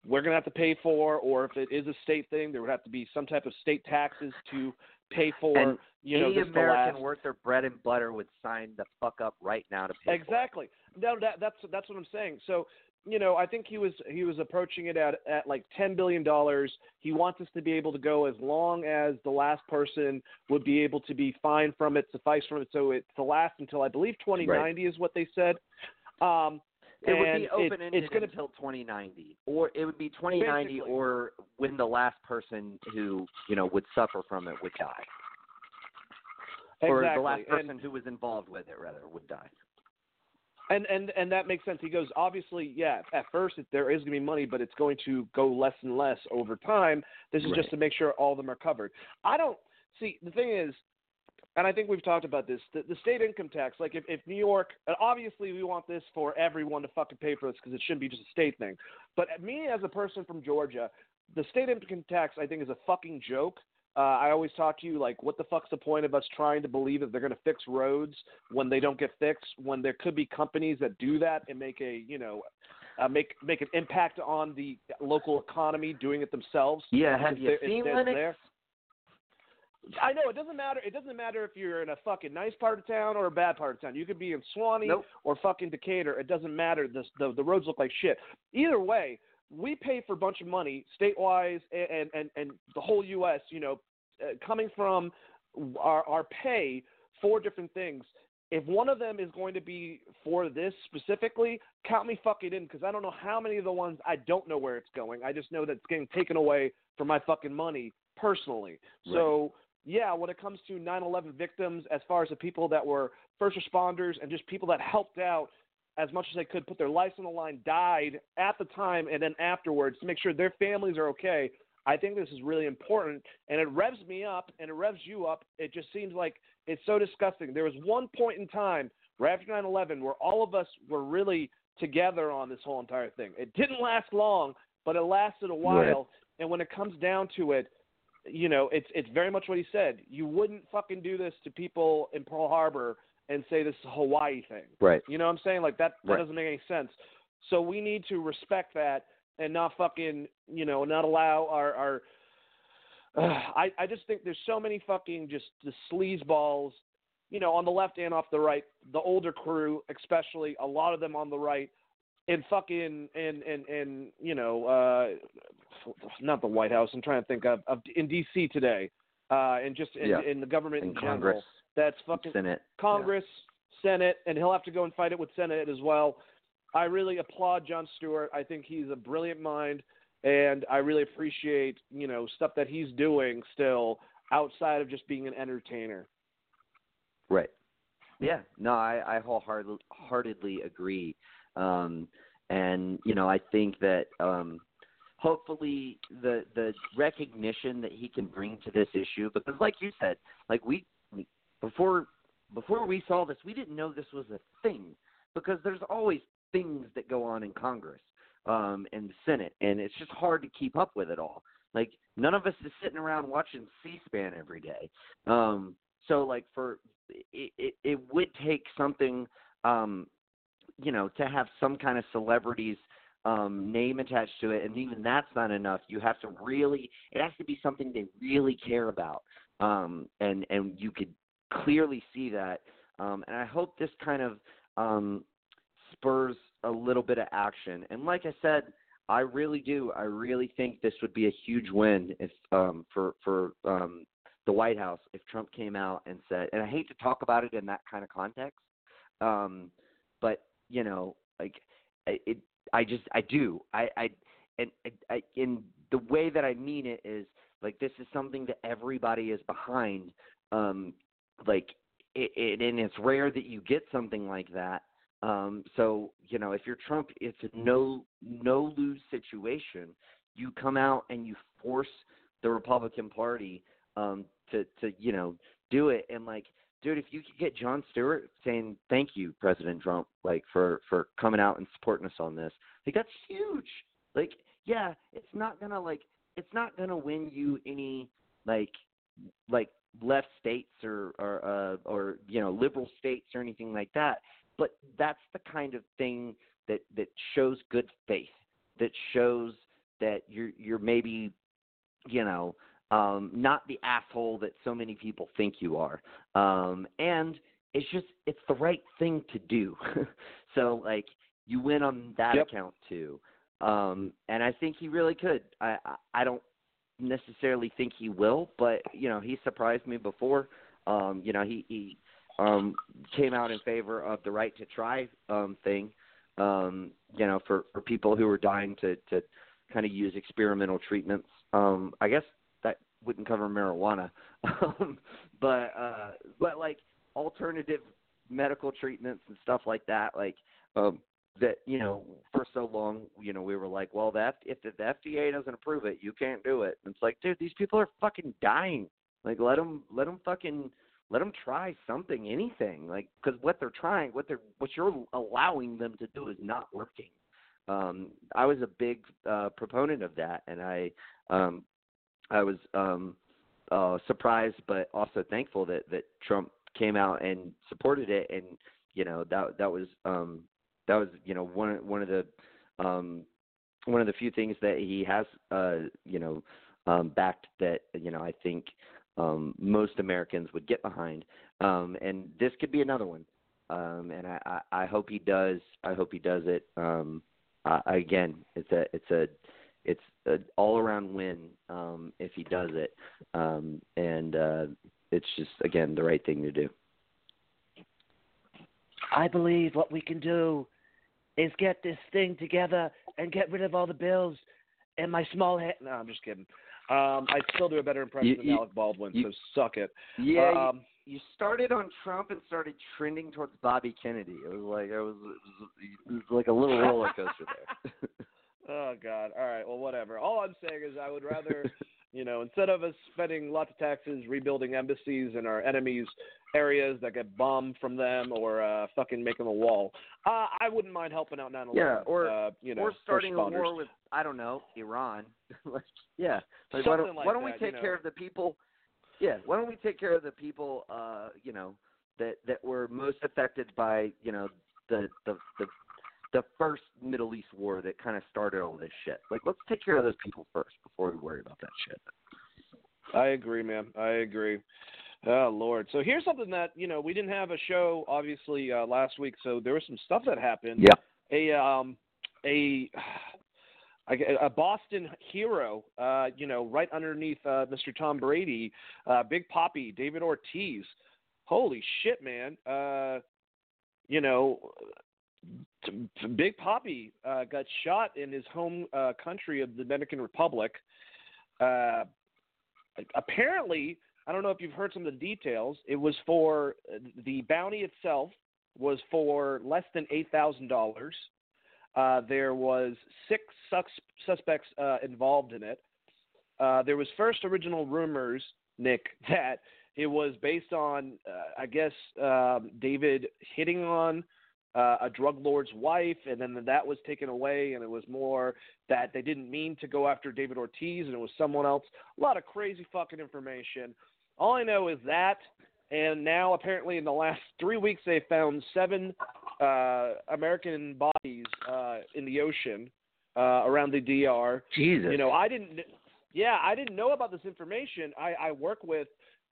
we're going to have to pay for, or if it is a state thing, there would have to be some type of state taxes to pay for. And you know, Any this American last. worth their bread and butter would sign the fuck up right now to pay. for it. Exactly. No, that, that's that's what I'm saying. So, you know, I think he was he was approaching it at at like ten billion dollars. He wants us to be able to go as long as the last person would be able to be fine from it, suffice from it. So it's to last until I believe 2090 is what they said. Um, It would and be it- open ended it's gonna until 2090, or it would be 2090, Basically. or when the last person who you know would suffer from it would die, or the last And- person who was involved with it rather would die. And and and that makes sense. He goes, obviously, yeah. At first, it, there is going to be money, but it's going to go less and less over time. This is just to make sure all of them are covered. I don't see. The thing is, and I think we've talked about this. The, the state income tax, like if, if New York, and obviously we want this for everyone to fucking pay for this because it shouldn't be just a state thing. But me as a person from Georgia, the state income tax I think is a fucking joke. Uh, I always talk to you like, what the fuck's the point of us trying to believe that they're going to fix roads when they don't get fixed? When there could be companies that do that and make a, you know, uh, make make an impact on the local economy doing it themselves. Yeah, have you seen Linux? there. I know it doesn't matter. It doesn't matter if you're in a fucking nice part of town or a bad part of town. You could be in Suwanee Nope. or fucking Decatur. It doesn't matter. The, the the roads look like shit. Either way, we pay for a bunch of money state-wise and and and the whole U.S. You know, uh, coming from our our pay for different things. If one of them is going to be for this specifically, count me fucking in because I don't know how many of the ones I don't know where it's going. I just know that it's getting taken away from my fucking money personally. So yeah, when it comes to 9/11 victims, as far as the people that were first responders and just people that helped out as much as they could, put their lives on the line, died at the time and then afterwards to make sure their families are okay. I think this is really important, and it revs me up and it revs you up. It just seems like it's so disgusting. There was one point in time right after 9/11 where all of us were really together on this whole entire thing. It didn't last long, but it lasted a while. And when it comes down to it, you know, it's it's very much what he said. You wouldn't fucking do this to people in Pearl Harbor and say this is a Hawaii thing. Right. You know what I'm saying? Like that that Right. doesn't make any sense. So we need to respect that and not fucking, you know, not allow our our uh, I I just think there's so many fucking just the sleazeballs, you know, on the left and off the right, the older crew especially, a lot of them on the right and fucking in and and you know, uh not the White House, I'm trying to think of, of in DC today. Uh and just in, Yeah. in the government In in general. Congress, That's fucking Senate. Congress, Senate, and he'll have to go and fight it with Senate as well. I really applaud Jon Stewart. I think he's a brilliant mind, and I really appreciate you know stuff that he's doing still outside of just being an entertainer. Right. Yeah, no, I, I wholeheartedly agree. Um, and you know, I think that um, hopefully the the recognition that he can bring to this issue, because like you said, like we before before we saw this, we didn't know this was a thing because there's always things that go on in Congress um, and the Senate, and it's just hard to keep up with it all. Like none of us is sitting around watching C-SPAN every day. Um, so like for it, it, it would take something, um, you know, to have some kind of celebrities um, name attached to it, and even that's not enough. You have to really, it has to be something they really care about, um, and and you could clearly see that. Um, and I hope this kind of um, spurs a little bit of action. And like I said, I really do. I really think this would be a huge win if um, for for um, the White House if Trump came out and said. And I hate to talk about it in that kind of context, um, but you know, like it. I just I do. I I and I, I in the way that I mean it is like this is something that everybody is behind. Um, like it, it and it's rare that you get something like that um, so you know, if you're Trump, it's a no no lose situation. You come out and you force the Republican Party um, to to you know do it. And like, dude, if you could get Jon Stewart saying thank you, President Trump, like for for coming out and supporting us on this, like that's huge. Like, yeah, it's not gonna like it's not gonna win you any like like left states or or uh, or you know liberal states or anything like that but that's the kind of thing that that shows good faith that shows that you're you're maybe you know um not the asshole that so many people think you are um and it's just it's the right thing to do so like you win on that yep. account too um and i think he really could i i, I don't necessarily think he will but you know he surprised me before um you know he he um, came out in favor of the right to try um, thing. Um, you know, for for people who are dying to to kind of use experimental treatments. Um, I guess wouldn't cover marijuana, um, but uh, but like alternative medical treatments and stuff like that. Like um, that, you know, for so long, you know, we were like, well, that if the, the FDA doesn't approve it, you can't do it. And it's like, dude, these people are fucking dying. Like, let them let them fucking let them try something, anything, like because what they're trying, what they're what you're allowing them to do is not working. Um, I was a big uh, proponent of that, and I um, I was um, uh, surprised, but also thankful that that Trump came out and supported it, and you know that that was um, that was you know one one of the um, one of the few things that he has uh, you know um, backed that you know I think um, most Americans would get behind. Um, and this could be another one. Um, and I, I, I hope he does. I hope he does it. Um, uh, again, it's a it's a it's an all around win um, if he does it. Um, and uh, it's just again the right thing to do. I believe what we can do is get this thing together and get rid of all the bills and my small head. No, I'm just kidding. Um, I still do a better impression You- than you- Alec Baldwin, you- so suck it. Yeah, Um, you, you started on Trump and started trending towards Bobby Kennedy. It was like it was, it was, it was like a little roller coaster there. oh God. All right. Well, whatever. All I'm saying is I would rather, you know, instead of us spending lots of taxes rebuilding embassies in our enemies' areas that get bombed from them or uh, fucking making a wall, uh, I wouldn't mind helping out 9/11. Yeah, or- uh, you know, or starting a war with I don't know Iran. like, yeah, like, why don't, like why don't that, we you take care of the people? Yeah, why don't we take care of the people? Uh, you know that that were most affected by you know the the the the first Middle East war that kind of started all this shit. Like, let's take care of those people first before we worry about that shit. I agree, man. I agree. Oh Lord. So here's something that you know we didn't have a show obviously uh, last week, so there was some stuff that happened. Yeah. A um a a a Boston hero, uh, you know, right underneath uh, Mr. Tom Brady, uh, Big Papi, David Ortiz. Holy shit, man! Uh, you know, Big Papi uh, got shot in his home uh, country of the Dominican Republic. Uh, apparently, I don't know if you've heard some of the details. It was for the bounty itself was for less than eight thousand dollars. Uh, there was six sus- suspects uh, involved in it. Uh, there was first original rumors, Nick, that it was based on, uh, I guess, um, David hitting on uh, a drug lord's wife, and then that was taken away, and it was more that they didn't mean to go after David Ortiz, and it was someone else. A lot of crazy fucking information. All I know is that, and now apparently in the last three weeks they found seven uh, American bodies uh, in the ocean uh, around the DR. Jesus. You know, I didn't. Yeah, I didn't know about this information. I, I work with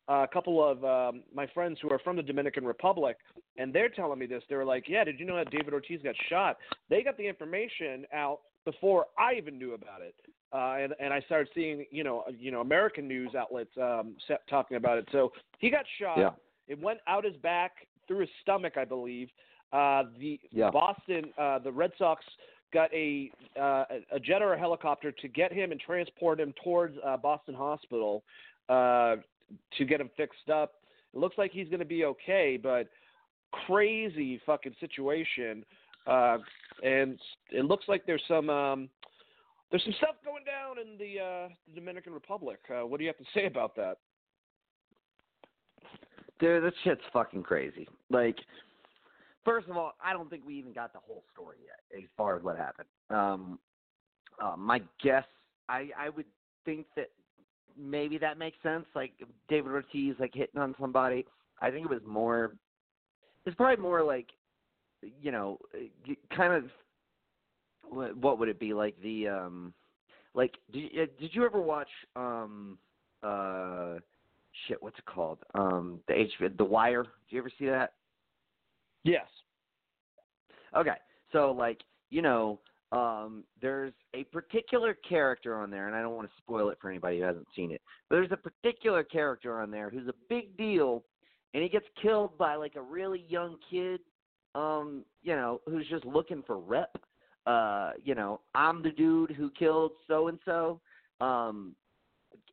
a couple of um, my friends who are from the Dominican Republic, and they're telling me this. They were like, "Yeah, did you know that David Ortiz got shot?" They got the information out before I even knew about it, uh, and and I started seeing you know you know American news outlets um, set, talking about it. So he got shot. Yeah. It went out his back through his stomach, I believe. Uh, the Yeah. Boston, uh, the Red Sox got a uh, a jet or a helicopter to get him and transport him towards uh, Boston Hospital uh, to get him fixed up. It looks like he's going to be okay, but crazy fucking situation. Uh, and it looks like there's some um, there's some stuff going down in the, uh, the Dominican Republic. Uh, what do you have to say about that? Dude, this shit's fucking crazy. Like, first of all, I don't think we even got the whole story yet as far as what happened. Um, uh, my guess, I I would think that maybe that makes sense. Like David Ortiz, like hitting on somebody. I think it was more. It's probably more like, you know, kind of. What what would it be like the um, like did you, did you ever watch um uh shit, what's it called? Um, the H, The Wire. Did you ever see that? Yes. Okay, so like you know, um, there's a particular character on there, and I don't want to spoil it for anybody who hasn't seen it. But there's a particular character on there who's a big deal, and he gets killed by like a really young kid, um, you know, who's just looking for rep. Uh, you know, I'm the dude who killed so and so. Um,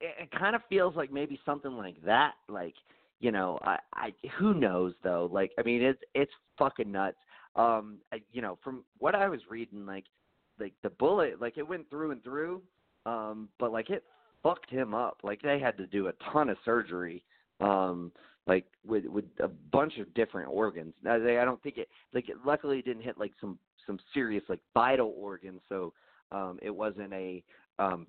it, it kind of feels like maybe something like that. Like, you know, I, I who knows though. Like, I mean, it's it's fucking nuts. Um, I, you know, from what I was reading, like, like the bullet, like it went through and through. Um, but like it fucked him up. Like they had to do a ton of surgery. Um, like with with a bunch of different organs. Now, they, I don't think it like it, luckily it didn't hit like some some serious like vital organs, so um, it wasn't a um,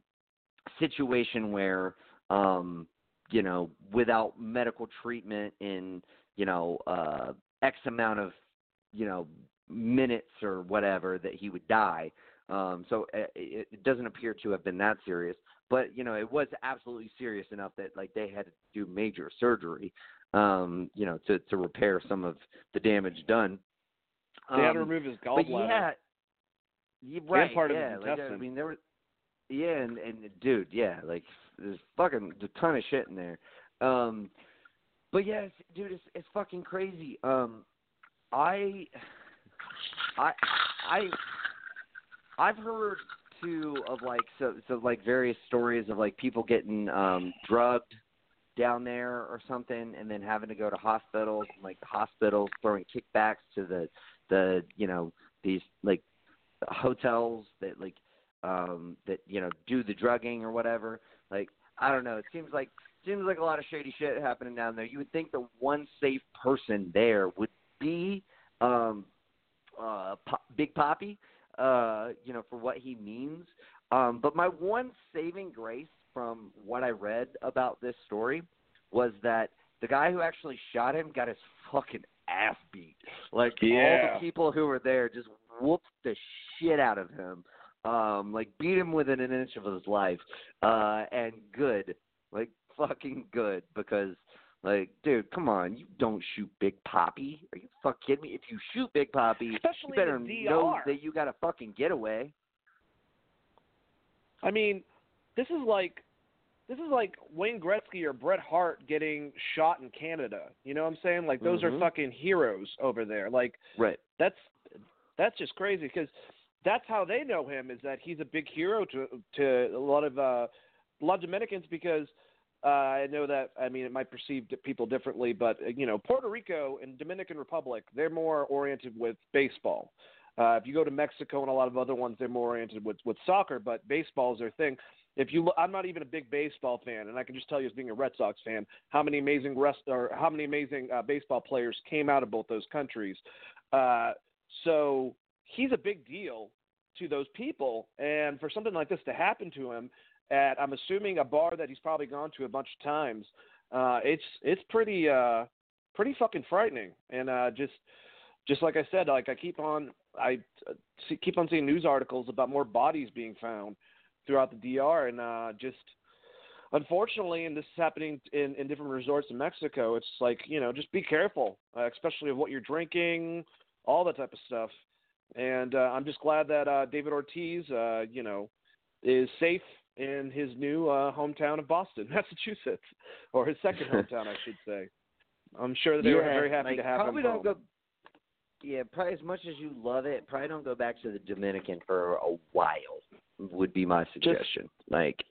situation where um, you know without medical treatment in you know uh, X amount of you know minutes or whatever that he would die. Um, so it, it doesn't appear to have been that serious, but you know it was absolutely serious enough that like they had to do major surgery, um, you know, to to repair some of the damage done. They had to Um, remove his gallbladder. yeah, yeah, right. part of his yeah, like, I mean, there was, yeah, and and dude, yeah, like there's fucking a ton of shit in there. Um, but yeah, it's, dude, it's it's fucking crazy. Um, I, I, I, I've heard too of like so so like various stories of like people getting um drugged down there or something and then having to go to hospitals and like the hospitals throwing kickbacks to the the you know these like hotels that like um that you know do the drugging or whatever. Like i don't know. It seems like seems like a lot of shady shit happening down there. You would think the one safe person there would be um uh Pop, big Papi uh you know for what he means. Um but my one saving grace from what i read about this story was that the guy who actually shot him got his fucking ass beat. Like all the people who were there just whooped the shit out of him um like beat him within an inch of his life. Uh and good. Like fucking good because like dude come on you don't shoot big Papi are you fuck kidding me if you shoot big Papi Especially you better know that you got a fucking getaway I mean, this is like this is like Wayne Gretzky or Bret Hart getting shot in Canada. You know what I'm saying? Like those Mhm. are fucking heroes over there. Like right that's that's just crazy because that's how they know him is that he's a big hero to to a lot of uh, a lot of Dominicans because uh, I know that I mean it might perceive people differently, but uh, you know Puerto Rico and Dominican Republic they're more oriented with baseball. Uh, if you go to Mexico and a lot of other ones, they're more oriented with with soccer, but baseball is their thing. If you, I'm not even a big baseball fan, and I can just tell you as being a Red Sox fan, how many amazing rest or how many amazing uh, baseball players came out of both those countries. Uh, so he's a big deal to those people, and for something like this to happen to him at, I'm assuming a bar that he's probably gone to a bunch of times, uh, it's it's pretty uh, pretty fucking frightening, and uh, just just like I said, like I keep on I uh, see, keep on seeing news articles about more bodies being found throughout the DR, and uh, just unfortunately, and this is happening in, in different resorts in Mexico. It's like you know, just be careful, uh, especially of what you're drinking, all that type of stuff. And uh, I'm just glad that uh, David Ortiz, uh, you know, is safe in his new uh, hometown of Boston, Massachusetts, or his second hometown, I should say. I'm sure that they yeah, were very happy like, to have probably him don't home. go. Yeah, probably as much as you love it, probably don't go back to the Dominican for a while. Would be my suggestion. like,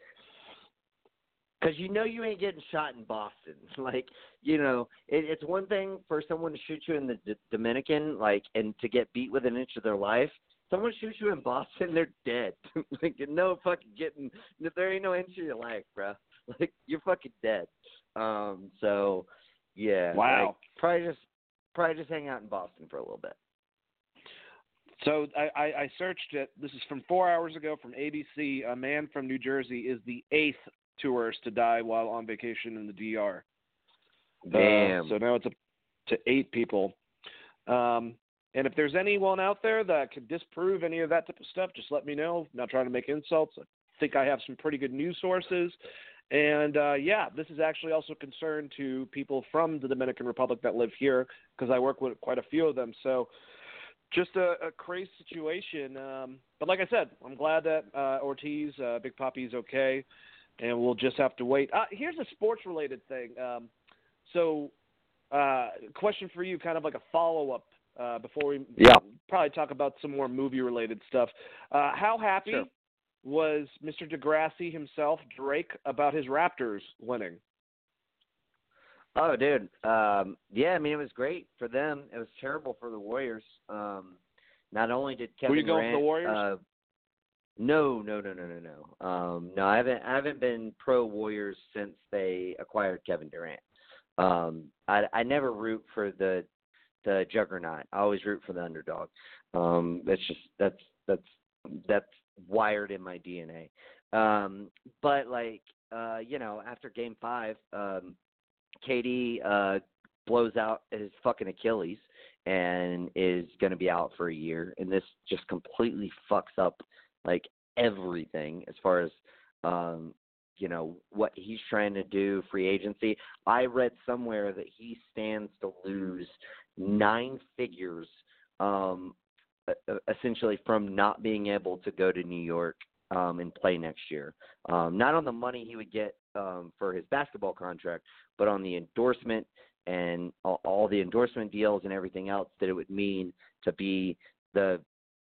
because you know you ain't getting shot in Boston. Like, you know, it, it's one thing for someone to shoot you in the D- Dominican, like, and to get beat with an inch of their life. Someone shoots you in Boston, they're dead. like, no fucking getting. There ain't no inch to your life, bro. Like, you're fucking dead. Um. So, yeah. Wow. Like, probably just probably just hang out in Boston for a little bit. So I, I, I searched it. This is from four hours ago from ABC. A man from New Jersey is the eighth tourist to die while on vacation in the DR. Damn. Uh, so now it's up to eight people. Um, and if there's anyone out there that can disprove any of that type of stuff, just let me know. I'm not trying to make insults. I think I have some pretty good news sources. And uh, yeah, this is actually also concerned to people from the Dominican Republic that live here because I work with quite a few of them. So just a, a crazy situation. Um, but like I said, I'm glad that uh, Ortiz, uh, Big Papi, is okay, and we'll just have to wait. Uh, here's a sports-related thing. Um, so, uh, question for you, kind of like a follow-up uh, before we Yeah. probably talk about some more movie-related stuff. Uh, how happy Sure. was Mr. Degrassi himself, Drake, about his Raptors winning? Oh, dude. Um, yeah, I mean, it was great for them. It was terrible for the Warriors. Um, not only did Kevin Were you going for Durant, the Warriors? Uh, no, no, no, no, no, no. Um, no, I haven't. I haven't been pro Warriors since they acquired Kevin Durant. Um, I, I never root for the the juggernaut. I always root for the underdog. Um, that's just that's that's that's wired in my DNA. Um, but like uh, you know, after Game Five, um, KD uh, blows out his fucking Achilles and is going to be out for a year, and this just completely fucks up like everything as far as um, you know what he's trying to do free agency. I read somewhere that he stands to lose nine figures um, essentially from not being able to go to New York um, and play next year. Um, not on the money he would get um, for his basketball contract, but on the endorsement and all, all the endorsement deals and everything else that it would mean to be the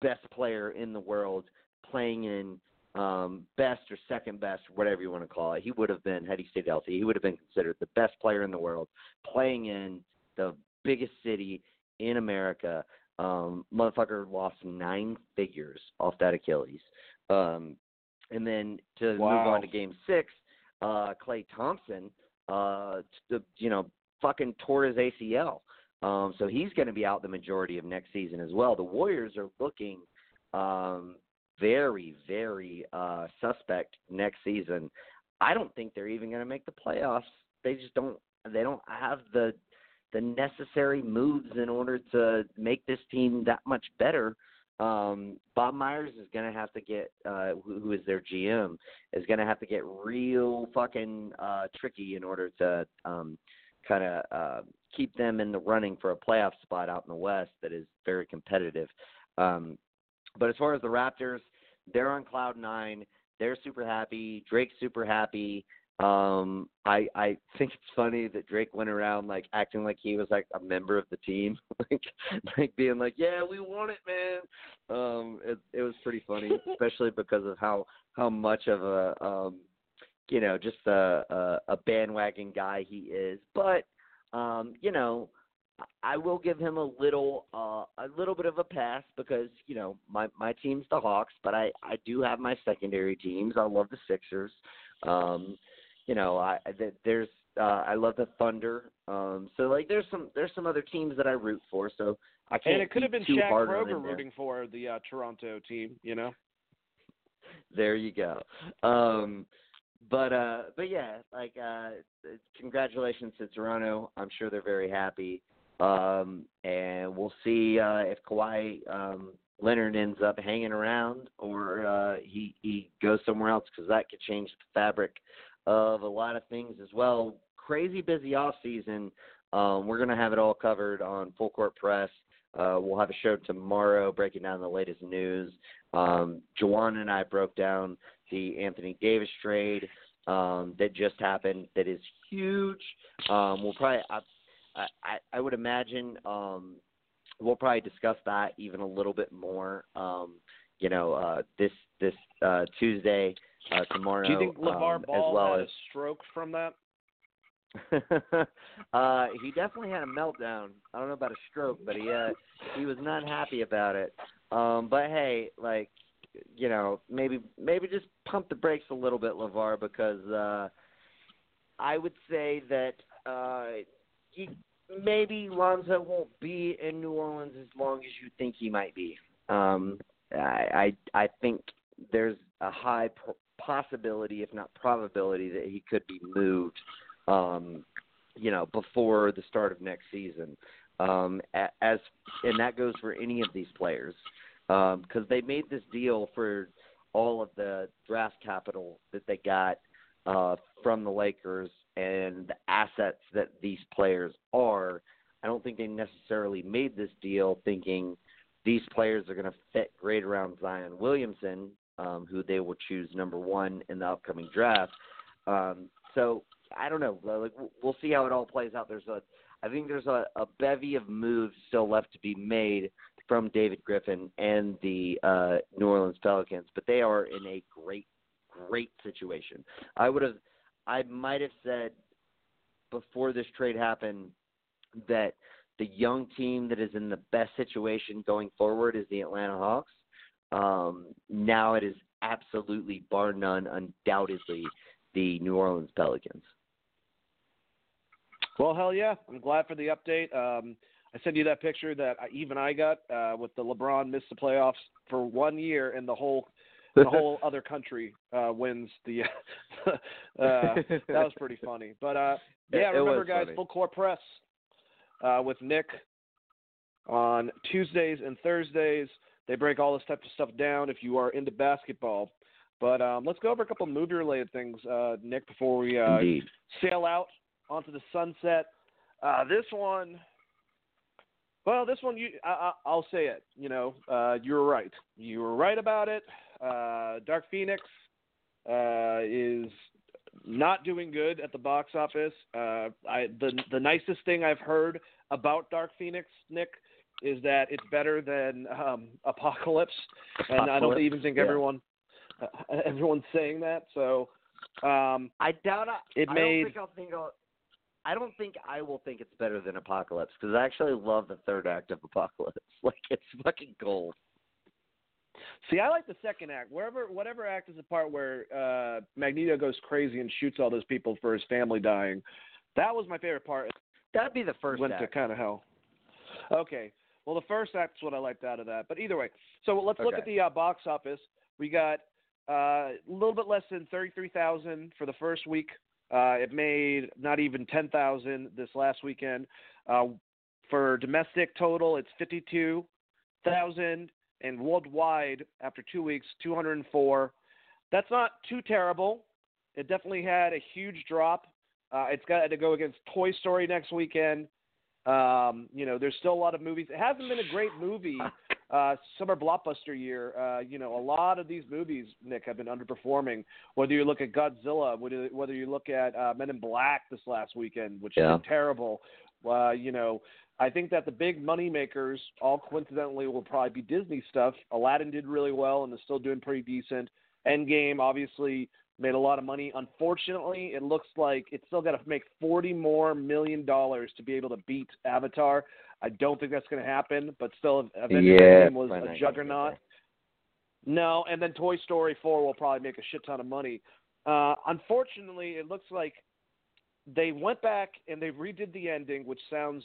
best player in the world playing in um, best or second best, whatever you want to call it. He would have been, had he stayed healthy, he would have been considered the best player in the world playing in the biggest city in America. Um, motherfucker lost nine figures off that Achilles. Um, and then to move on to game six, uh, Klay Thompson, uh, t- you know, fucking tore his ACL. Um, so he's going to be out the majority of next season as well. The Warriors are looking um, very, very uh, suspect next season. I don't think they're even going to make the playoffs. They just don't. They don't have the the necessary moves in order to make this team that much better. Um, Bob Myers is going to have to get, uh, who, who is their GM, is going to have to get real fucking uh, tricky in order to um, kind of uh, keep them in the running for a playoff spot out in the West that is very competitive. Um, but as far as the Raptors, they're on cloud nine. They're super happy. Drake's super happy. Um, I I think it's funny that Drake went around like acting like he was like a member of the team, like like being like, yeah, we want it, man. Um, it it was pretty funny, especially because of how how much of a um you know, just a a, a bandwagon guy he is. But um, you know, I will give him a little uh a little bit of a pass because, you know, my my team's the Hawks, but I I do have my secondary teams. I love the Sixers. Um, you know, I there's uh I love the Thunder. Um so like there's some there's some other teams that I root for, so I can't and it could have been too Shaq Kroger rooting for the uh, Toronto team. You know. there you go. Um but uh but yeah, like uh congratulations to Toronto. I'm sure they're very happy. Um and we'll see uh if Kawhi um Leonard ends up hanging around or uh he he goes somewhere else cuz that could change the fabric of a lot of things as well. Crazy busy off season. Um we're going to have it all covered on Full Court Press. Uh, we'll have a show tomorrow breaking down the latest news. Um, Jawan and I broke down the Anthony Davis trade um, that just happened. That is huge. Um, we'll probably, I, I, I would imagine, um, we'll probably discuss that even a little bit more. Um, you know, uh, this this uh, Tuesday, uh, tomorrow, Do you think LaVar um, Ball as well had as a stroke from that? uh, he definitely had a meltdown. I don't know about a stroke, but he uh, he was not happy about it. Um, but hey, like you know, maybe maybe just pump the brakes a little bit, LaVar, because uh, I would say that uh, he, maybe Lonzo won't be in New Orleans as long as you think he might be. Um, I I, I think there's a high possibility, if not probability, that he could be moved um, you know, before the start of next season. Um, as and that goes for any of these players because um, they made this deal for all of the draft capital that they got uh, from the Lakers and the assets that these players are. I don't think they necessarily made this deal thinking these players are going to fit great around Zion Williamson, um, who they will choose number one in the upcoming draft. Um, so I don't know. Like we'll see how it all plays out. There's a, I think there's a, a bevy of moves still left to be made from David Griffin and the uh, New Orleans Pelicans, but they are in a great, great situation. I would have, I might have said before this trade happened that the young team that is in the best situation going forward is the Atlanta Hawks. Um, now it is absolutely, bar none, undoubtedly the New Orleans Pelicans. Well, hell yeah! I'm glad for the update. Um, I sent you that picture that I, even I got uh, with the LeBron missed the playoffs for one year, and the whole the whole other country uh, wins the. uh, that was pretty funny, but uh, yeah, It- it remember guys, funny. full court press uh, with Nick on Tuesdays and Thursdays. They break all this type of stuff down if you are into basketball. But um, let's go over a couple movie related things, uh, Nick, before we uh, sail out onto the sunset. Uh, this one, well, this one, you, I, I, I'll say it. You know, uh, you were right. You were right about it. Uh, Dark Phoenix uh, is not doing good at the box office. Uh, I, the the nicest thing I've heard about Dark Phoenix, Nick, is that it's better than um, Apocalypse, and I don't even think yeah. everyone uh, everyone's saying that. So. Um, I doubt I, It I made- don't think I'll think I'll, I don't think I will think it's better than Apocalypse because I actually love the third act of Apocalypse. Like it's fucking gold. See, I like the second act. Wherever, whatever act is the part where uh, Magneto goes crazy and shoots all those people for his family dying. That was my favorite part. That'd be the first went to kind of hell. Okay. Well, the first act's what I liked out of that. But either way, so let's look at the uh, box office. We got uh, a little bit less than thirty-three thousand for the first week. Uh, it made not even ten thousand this last weekend. Uh, for domestic total, it's fifty-two thousand, and worldwide after two weeks, two hundred and four. That's not too terrible. It definitely had a huge drop. Uh, it's got to go against Toy Story next weekend. Um, you know, there's still a lot of movies. It hasn't been a great movie uh, summer blockbuster year. Uh, you know, a lot of these movies, Nick, have been underperforming. Whether you look at Godzilla, whether whether you look at uh, Men in Black this last weekend, which Yeah. did terrible. Uh, you know, I think that the big money makers, all coincidentally, will probably be Disney stuff. Aladdin did really well and is still doing pretty decent. Endgame, obviously, made a lot of money. Unfortunately, it looks like it's still got to make forty more million dollars to be able to beat Avatar. I don't think that's going to happen, but still, Avengers Yeah, was a juggernaut. No, and then Toy Story 4 will probably make a shit ton of money. Uh, unfortunately, it looks like they went back and they redid the ending, which sounds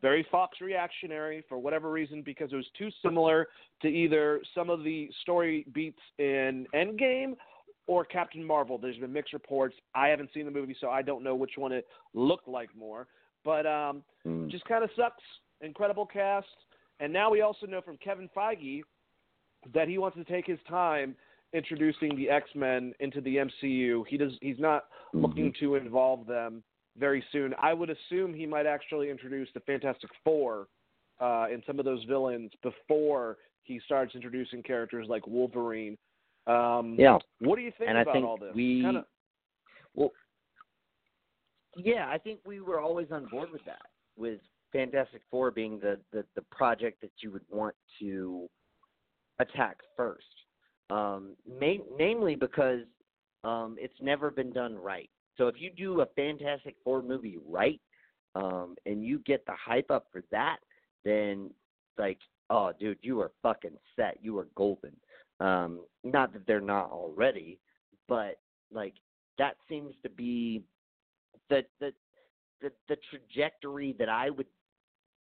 very Fox reactionary for whatever reason because it was too similar to either some of the story beats in Endgame or Captain Marvel. There's been mixed reports. I haven't seen the movie, so I don't know which one it looked like more. But um, Mm. just kind of sucks. Incredible cast. And now we also know from Kevin Feige that he wants to take his time introducing the X Men into the MCU. He does. He's not looking to involve them very soon. I would assume he might actually introduce the Fantastic Four uh, and some of those villains before he starts introducing characters like Wolverine. Um, Yeah. What do you think And I think all this? we- Kinda, Yeah, I think we were always on board with that. With Fantastic Four being the the, the project that you would want to attack first, um, ma- namely because um, it's never been done right. So if you do a Fantastic Four movie right, um, and you get the hype up for that, then like, oh, dude, you are fucking set. You are golden. Um, not that they're not already, but like that seems to be the the the, the trajectory that I would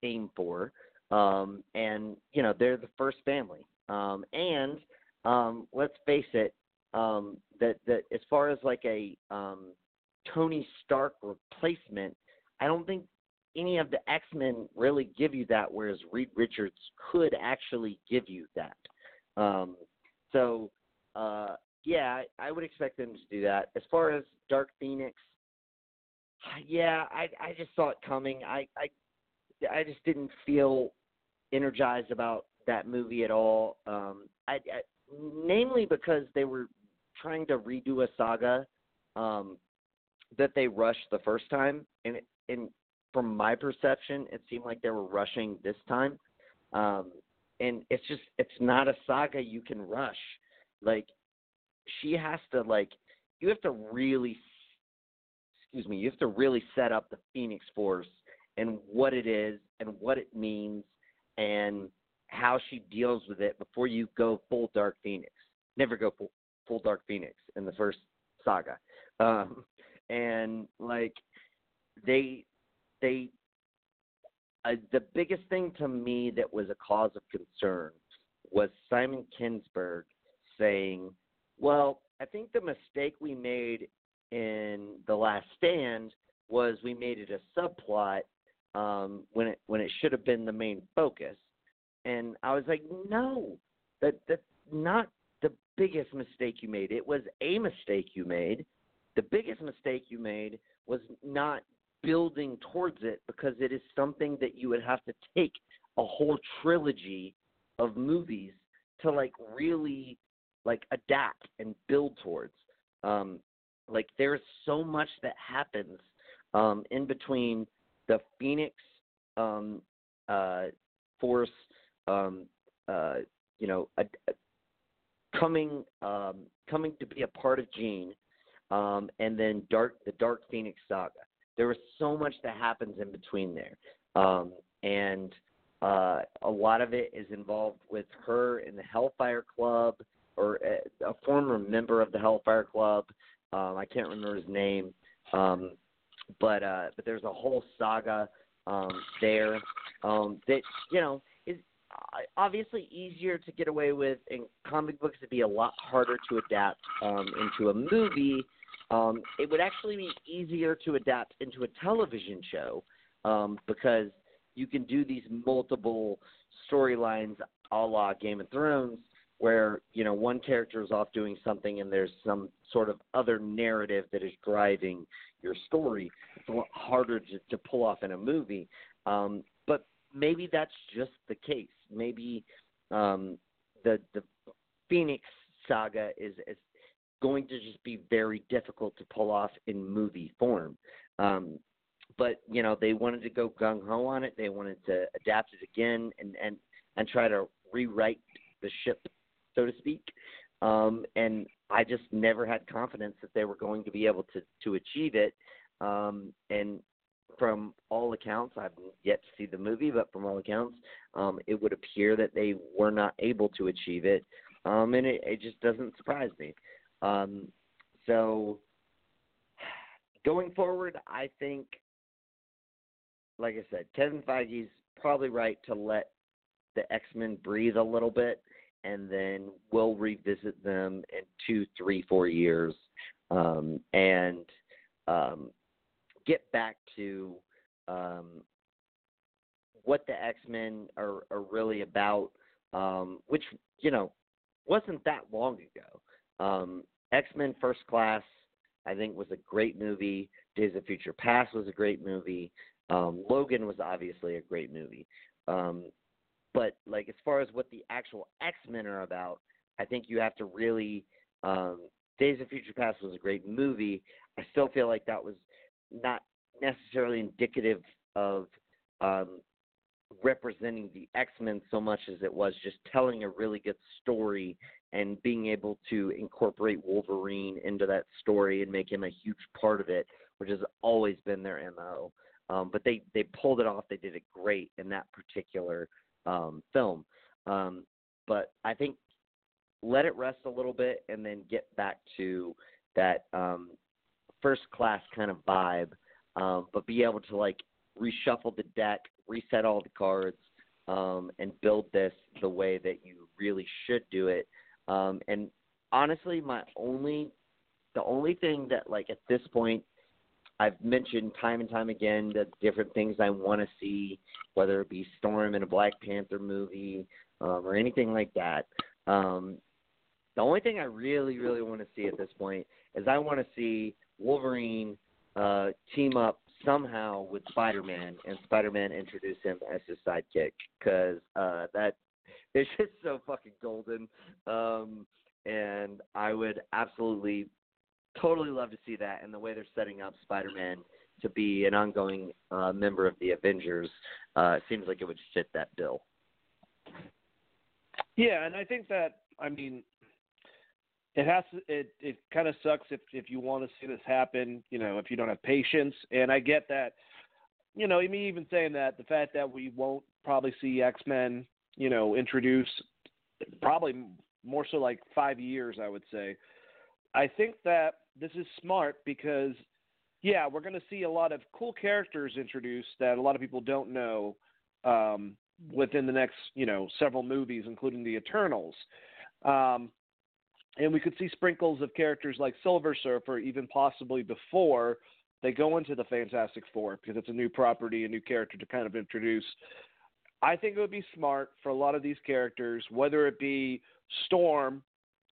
aim for. Um, and you know, they're the first family. Um, and um, let's face it, um, that that as far as like a um, Tony Stark replacement, I don't think any of the X Men really give you that, whereas Reed Richards could actually give you that. Um, so, uh, yeah, I, I would expect them to do that. As far as Dark Phoenix, yeah, I I just saw it coming. I I I just didn't feel energized about that movie at all. Um, I, I namely because they were trying to redo a saga um, that they rushed the first time, and it, and from my perception, it seemed like they were rushing this time. Um, and it's just it's not a saga you can rush. Like she has to like you have to really excuse me, you have to really set up the Phoenix Force and what it is and what it means and how she deals with it before you go full Dark Phoenix. Never go full, full Dark Phoenix in the first saga. Um, and like they they uh, the biggest thing to me that was a cause of concern was Simon Kinberg saying, "Well, I think the mistake we made in The Last Stand was we made it a subplot um, when it when it should have been the main focus." And I was like, "No, that that's not the biggest mistake you made. It was a mistake you made. The biggest mistake you made was not building towards it because it is something that you would have to take a whole trilogy of movies to like really like adapt and build towards. Um like there's so much that happens um in between the phoenix um uh force um uh you know a, a coming um coming to be a part of Jean um and then dark the dark phoenix saga there was so much that happens in between there. Um and uh a lot of it is involved with her in the hellfire club or a, a former member of the hellfire club. Um i can't remember his name. Um but uh but there's a whole saga um there. Um that you know is uh, obviously easier to get away with in comic books it'd be a lot harder to adapt um into a movie um, it would actually be easier to adapt into a television show um, because you can do these multiple storylines a la Game of Thrones, where you know one character is off doing something and there's some sort of other narrative that is driving your story. It's a lot harder to, to pull off in a movie, um, but maybe that's just the case. Maybe um, the the Phoenix saga is, is going to just be very difficult to pull off in movie form. Um, but you know, they wanted to go gung ho on it. They wanted to adapt it again and and and try to rewrite the ship, so to speak. Um, and I just never had confidence that they were going to be able to to achieve it. Um, and from all accounts, I've yet to see the movie, but from all accounts, um, it would appear that they were not able to achieve it, um, and it, it just doesn't surprise me. Um, so, going forward, I think, like I said, Kevin Feige's probably right to let the X Men breathe a little bit, and then we'll revisit them in two, three, four years, um, and um, get back to um, what the X Men are, are really about, um, which you know wasn't that long ago. X Men First Class, I think, was a great movie. Days of Future Past was a great movie. Um, Logan was obviously a great movie. Um, but like as far as what the actual X Men are about, I think you have to really. Um, Days of Future Past was a great movie. I still feel like that was not necessarily indicative of um, representing the X Men so much as it was just telling a really good story and being able to incorporate Wolverine into that story and make him a huge part of it, which has always been their MO. Um, but they they pulled it off. They did it great in that particular um, film. Um, but I think let it rest a little bit and then get back to that um, first class kind of vibe, um, but be able to like reshuffle the deck, reset all the cards, um, and build this the way that you really should do it. Um, and honestly, my only, the only thing that like at this point I've mentioned time and time again the different things I want to see, whether it be Storm in a Black Panther movie um, or anything like that. Um, the only thing I really, really want to see at this point is I want to see Wolverine uh, team up somehow with Spider-Man and Spider-Man introduce him as his sidekick because uh, that is just so fucking golden. Um, and I would absolutely totally love to see that and the way they're setting up Spider-Man to be an ongoing uh, member of the Avengers uh, seems like it would fit that bill. Yeah, and I think that I mean it has to, it it kind of sucks if if you want to see this happen, you know, if you don't have patience and I get that you know, me even saying that the fact that we won't probably see X-Men, you know, introduce probably more so like 5 years I would say. I think that this is smart because, yeah, we're going to see a lot of cool characters introduced that a lot of people don't know um, within the next, you know, several movies, including the Eternals. Um, and we could see sprinkles of characters like Silver Surfer, even possibly before they go into the Fantastic Four, because it's a new property, a new character to kind of introduce. I think it would be smart for a lot of these characters, whether it be Storm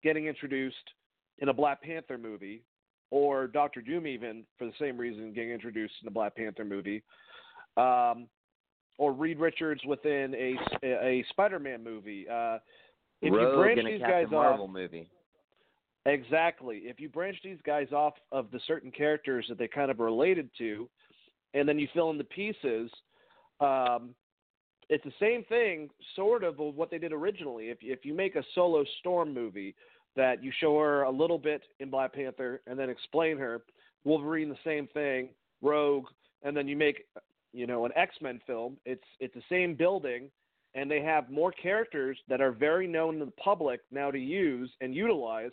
getting introduced in a Black Panther movie, or Doctor Doom, even for the same reason, getting introduced in a Black Panther movie, um, or Reed Richards within a, a Spider-Man movie. Uh, if Rogue you branch these Captain guys Marvel off, movie. exactly. If you branch these guys off of the certain characters that they kind of are related to, and then you fill in the pieces, um, it's the same thing, sort of, of what they did originally. If if you make a solo Storm movie that you show her a little bit in Black Panther and then explain her, Wolverine the same thing, Rogue, and then you make you know an X-Men film. It's it's the same building and they have more characters that are very known to the public now to use and utilize.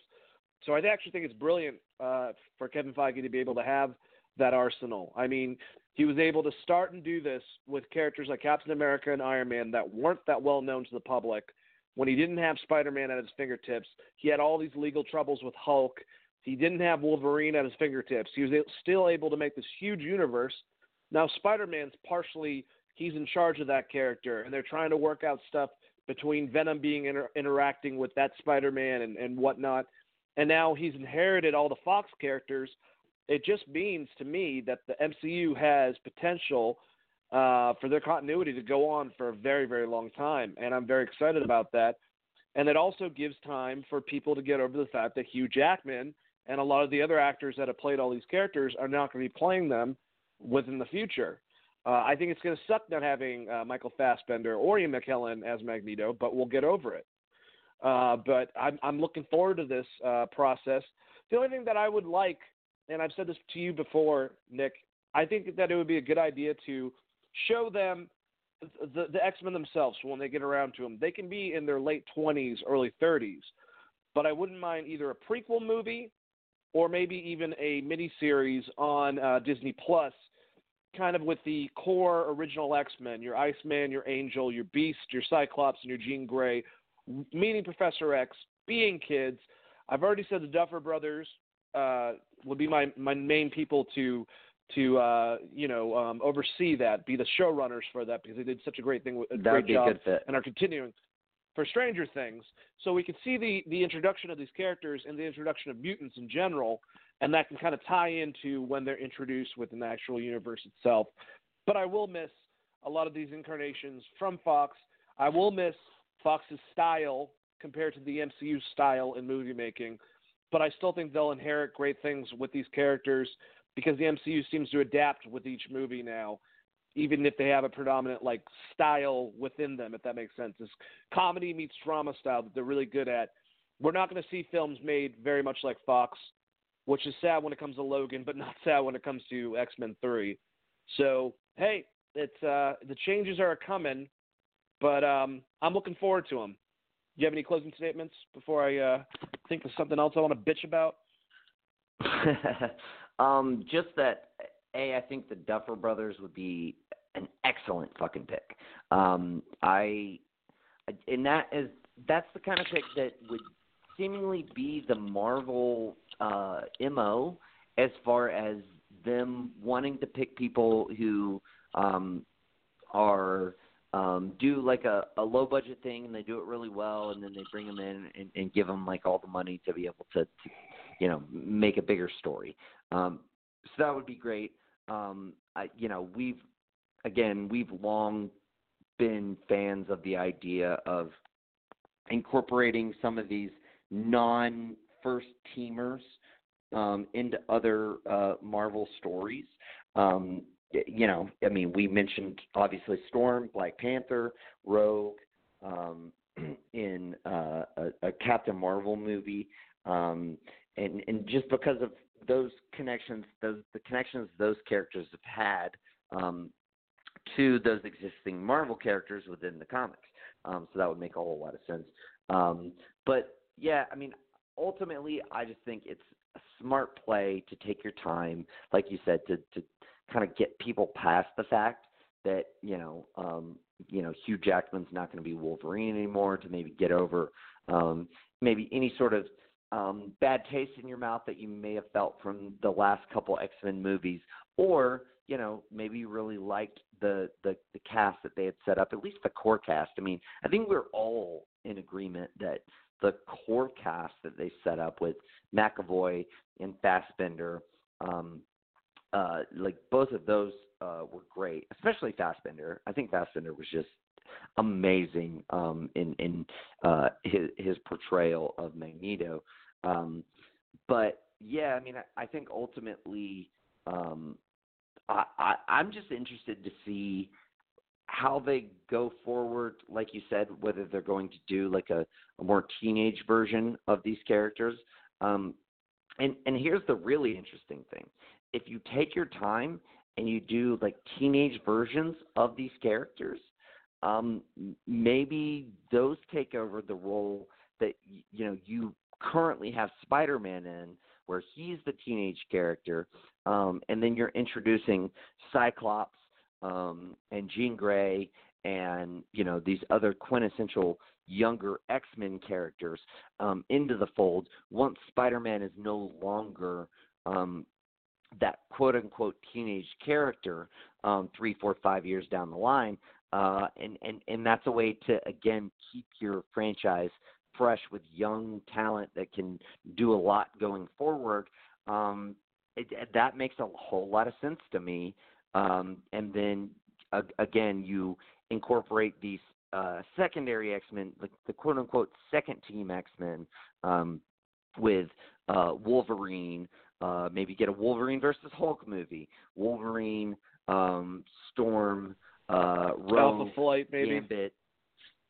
So I actually think it's brilliant uh, for Kevin Feige to be able to have that arsenal. I mean, he was able to start and do this with characters like Captain America and Iron Man that weren't that well known to the public. When he didn't have Spider Man at his fingertips, he had all these legal troubles with Hulk. He didn't have Wolverine at his fingertips. He was still able to make this huge universe. Now, Spider Man's partially he's in charge of that character, and they're trying to work out stuff between Venom being inter- interacting with that Spider-Man and, and whatnot. And now he's inherited all the Fox characters. It just means to me that the MCU has potential uh, for their continuity to go on for a very, very long time, and I'm very excited about that. And it also gives time for people to get over the fact that Hugh Jackman and a lot of the other actors that have played all these characters are not going to be playing them within the future. Uh, I think it's going to suck not having uh, Michael Fassbender or Ian McKellen as Magneto, but we'll get over it. Uh, but I'm I'm looking forward to this uh, process. The only thing that I would like, and I've said this to you before, Nick, I think that it would be a good idea to show them the, the X Men themselves when they get around to them. They can be in their late 20s, early 30s, but I wouldn't mind either a prequel movie or maybe even a miniseries on uh, Disney Plus, kind of with the core original X Men your Iceman, your Angel, your Beast, your Cyclops, and your Jean Grey, meeting Professor X, being kids. I've already said the Duffer Brothers uh, would be my, my main people to to uh, you know um, oversee that, be the showrunners for that because they did such a great thing, a That great job, a good fit. and are continuing for Stranger Things. So we can see the the introduction of these characters and the introduction of mutants in general, and that can kind of tie into when they're introduced within the actual universe itself. But I will miss a lot of these incarnations from Fox. I will miss Fox's style compared to the MCU style in movie making. But I still think they'll inherit great things with these characters because the MCU seems to adapt with each movie now, even if they have a predominant like style within them, if that makes sense. This comedy meets drama style that they're really good at. We're not going to see films made very much like Fox, which is sad when it comes to Logan, but not sad when it comes to X Men Three. So hey, it's uh, the changes are coming, but um, I'm looking forward to them. Do you have any closing statements before I uh, think of something else I want to bitch about? um, just that a, I think the Duffer Brothers would be an excellent fucking pick. Um, I, and that is that's the kind of pick that would seemingly be the Marvel uh, mo as far as them wanting to pick people who um, are um, do like a, a low budget thing and they do it really well and then they bring them in and, and give them like all the money to be able to, to you know make a bigger story. Um, so that would be great. Um, I, you know we've again we've long been fans of the idea of incorporating some of these non first teamers um, into other uh, Marvel stories. Um, you know, I mean, we mentioned obviously Storm, Black Panther, Rogue, um, in uh, a, a Captain Marvel movie, um, and and just because of those connections, those the connections those characters have had um, to those existing Marvel characters within the comics. Um, so that would make a whole lot of sense. Um, but yeah, I mean, ultimately, I just think it's a smart play to take your time, like you said, to to kind of get people past the fact that you know, um, you know, Hugh Jackman's not going to be Wolverine anymore. To maybe get over um, maybe any sort of um, bad taste in your mouth that you may have felt from the last couple X Men movies, or you know, maybe you really liked the, the the cast that they had set up, at least the core cast. I mean, I think we're all in agreement that the core cast that they set up with McAvoy and Fassbender, um, uh, like both of those uh, were great, especially Fassbender. I think Fassbender was just amazing um, in in uh, his his portrayal of Magneto. Um, but yeah, I mean, I, I think ultimately, um, I, I I'm just interested to see how they go forward. Like you said, whether they're going to do like a, a more teenage version of these characters. Um, and and here's the really interesting thing: if you take your time and you do like teenage versions of these characters, um, maybe those take over the role that you know you currently have Spider-Man in, where he's the teenage character, um, and then you're introducing Cyclops um, and Jean Grey and you know these other quintessential younger X-Men characters um, into the fold once Spider-Man is no longer um, that quote unquote teenage character um, three, four, five years down the line. Uh, and, and, and that's a way to, again, keep your franchise fresh with young talent that can do a lot going forward. Um, it, that makes a whole lot of sense to me. Um, and then, uh, again, you incorporate these uh, secondary X Men, like the quote unquote second team X Men, um, with uh, Wolverine. Uh, maybe get a Wolverine versus Hulk movie. Wolverine, um, Storm, uh, Rogue, Alpha Flight, maybe. Gambit.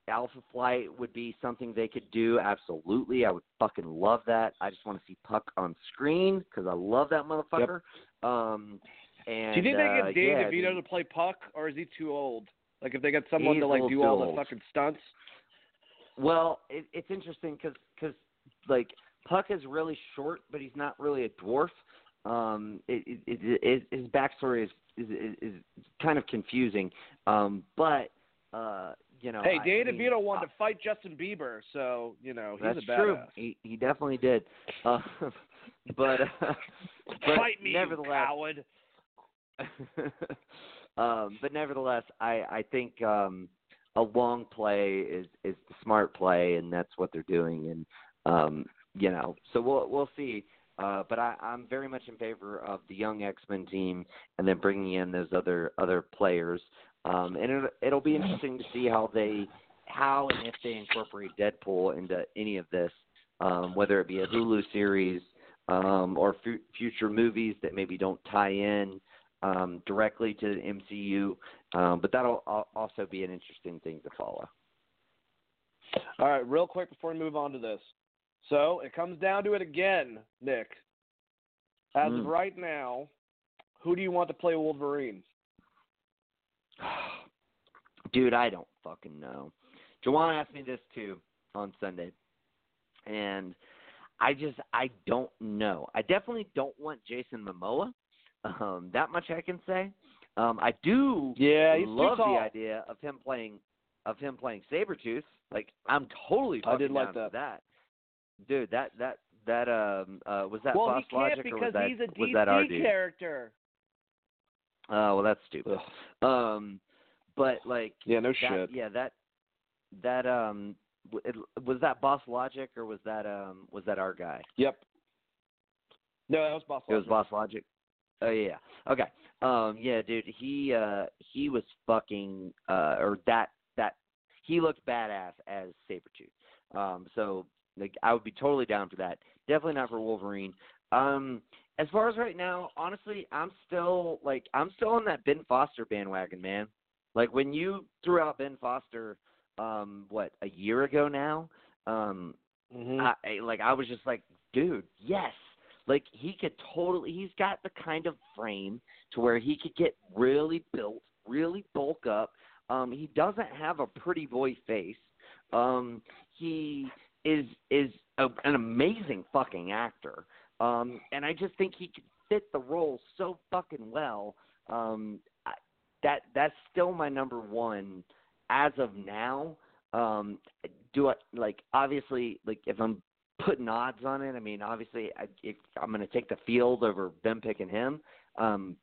Alpha Flight would be something they could do. Absolutely, I would fucking love that. I just want to see Puck on screen because I love that motherfucker. Um, and Do you think they uh, get Dave yeah, DeVito dude, to play Puck, or is he too old? Like if they get someone to like do all the fucking stunts. Well, it, it's interesting because cause, like Puck is really short, but he's not really a dwarf. Um, it, it, it, his backstory is, is is kind of confusing. Um, but uh, you know, hey, I mean, DeVito wanted uh, to fight Justin Bieber, so you know he's That's a badass. true. He he definitely did. Uh, but uh, but Fight me, nevertheless, coward. um, but nevertheless, I I think um, a long play is is the smart play, and that's what they're doing. And um, you know, so we'll we'll see. Uh, but I, I'm very much in favor of the young X Men team, and then bringing in those other other players. Um, and it, it'll be interesting to see how they, how and if they incorporate Deadpool into any of this, um, whether it be a Hulu series um, or f- future movies that maybe don't tie in um, directly to the MCU. Um, but that'll al- also be an interesting thing to follow. All right, real quick before we move on to this. So it comes down to it again, Nick. As of Mm. right now, who do you want to play Wolverine? Dude, I don't fucking know. Jawan asked me this too on Sunday, and I just I don't know. I definitely don't want Jason Momoa. Um, that much I can say. Um, I do Yeah, love the idea of him playing of him playing Sabretooth. Like I'm totally I did like that. that. Dude, that that that um uh was that well, Boss he can't Logic or was that he's a was that our DC dude? character. Oh well that's stupid. Um but like Yeah, no that, shit. Yeah, that that um it, was that Boss Logic or was that um was that our guy? Yep. No, that was Boss. It was Logic. Boss Logic. Oh yeah. Okay. Um yeah, dude, he uh he was fucking uh or that that he looked badass as Sabretooth. Um so like I would be totally down for that. Definitely not for Wolverine. Um as far as right now, honestly, I'm still like I'm still on that Ben Foster bandwagon, man. Like when you threw out Ben Foster um what, a year ago now? Um Mhm. I, I- like I was just like, dude, yes. Like he could totally. He's got the kind of frame to where he could get really built, really bulk up. Um, he doesn't have a pretty boy face. Um, he is is a, an amazing fucking actor. Um, and I just think he could fit the role so fucking well. Um, I, that that's still my number one as of now. Um, do I like obviously like if I'm putting odds on it? I mean, obviously I, if I'm going to take the field over them picking him. Um,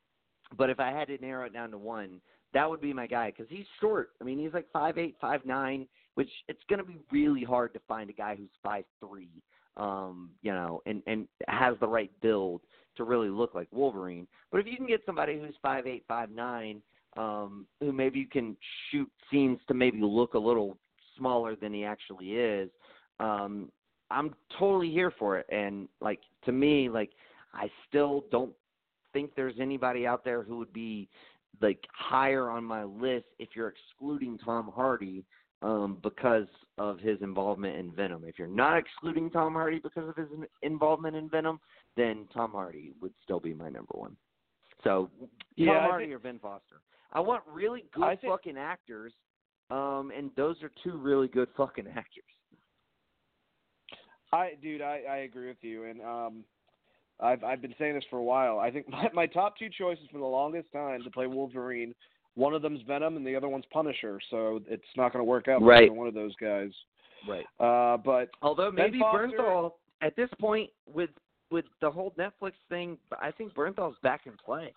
but if I had to narrow it down to one, that would be my guy because he's short. I mean, he's like five eight, five nine, which it's going to be really hard to find a guy who's five three. Um, you know, and and has the right build to really look like Wolverine. But if you can get somebody who's five eight, five nine, um, who maybe you can shoot scenes to maybe look a little smaller than he actually is, um, I'm totally here for it. And like to me, like I still don't think there's anybody out there who would be like higher on my list if you're excluding Tom Hardy um, because of his involvement in Venom. If you're not excluding Tom Hardy because of his involvement in Venom, then Tom Hardy would still be my number one. So Yeah, Tom I Hardy think- or Ben Foster. I want really good I think- fucking actors, um, and those are two really good fucking actors. I, dude, I, I agree with you, and um, I've I've been saying this for a while. I think my, my top two choices for the longest time to play Wolverine, one of them's Venom and the other one's Punisher. So it's not going to work out for Right. one of those guys. Right. Uh, but Although maybe Foster- Bernthal at this point with with the whole Netflix thing, I think Bernthal's back in play.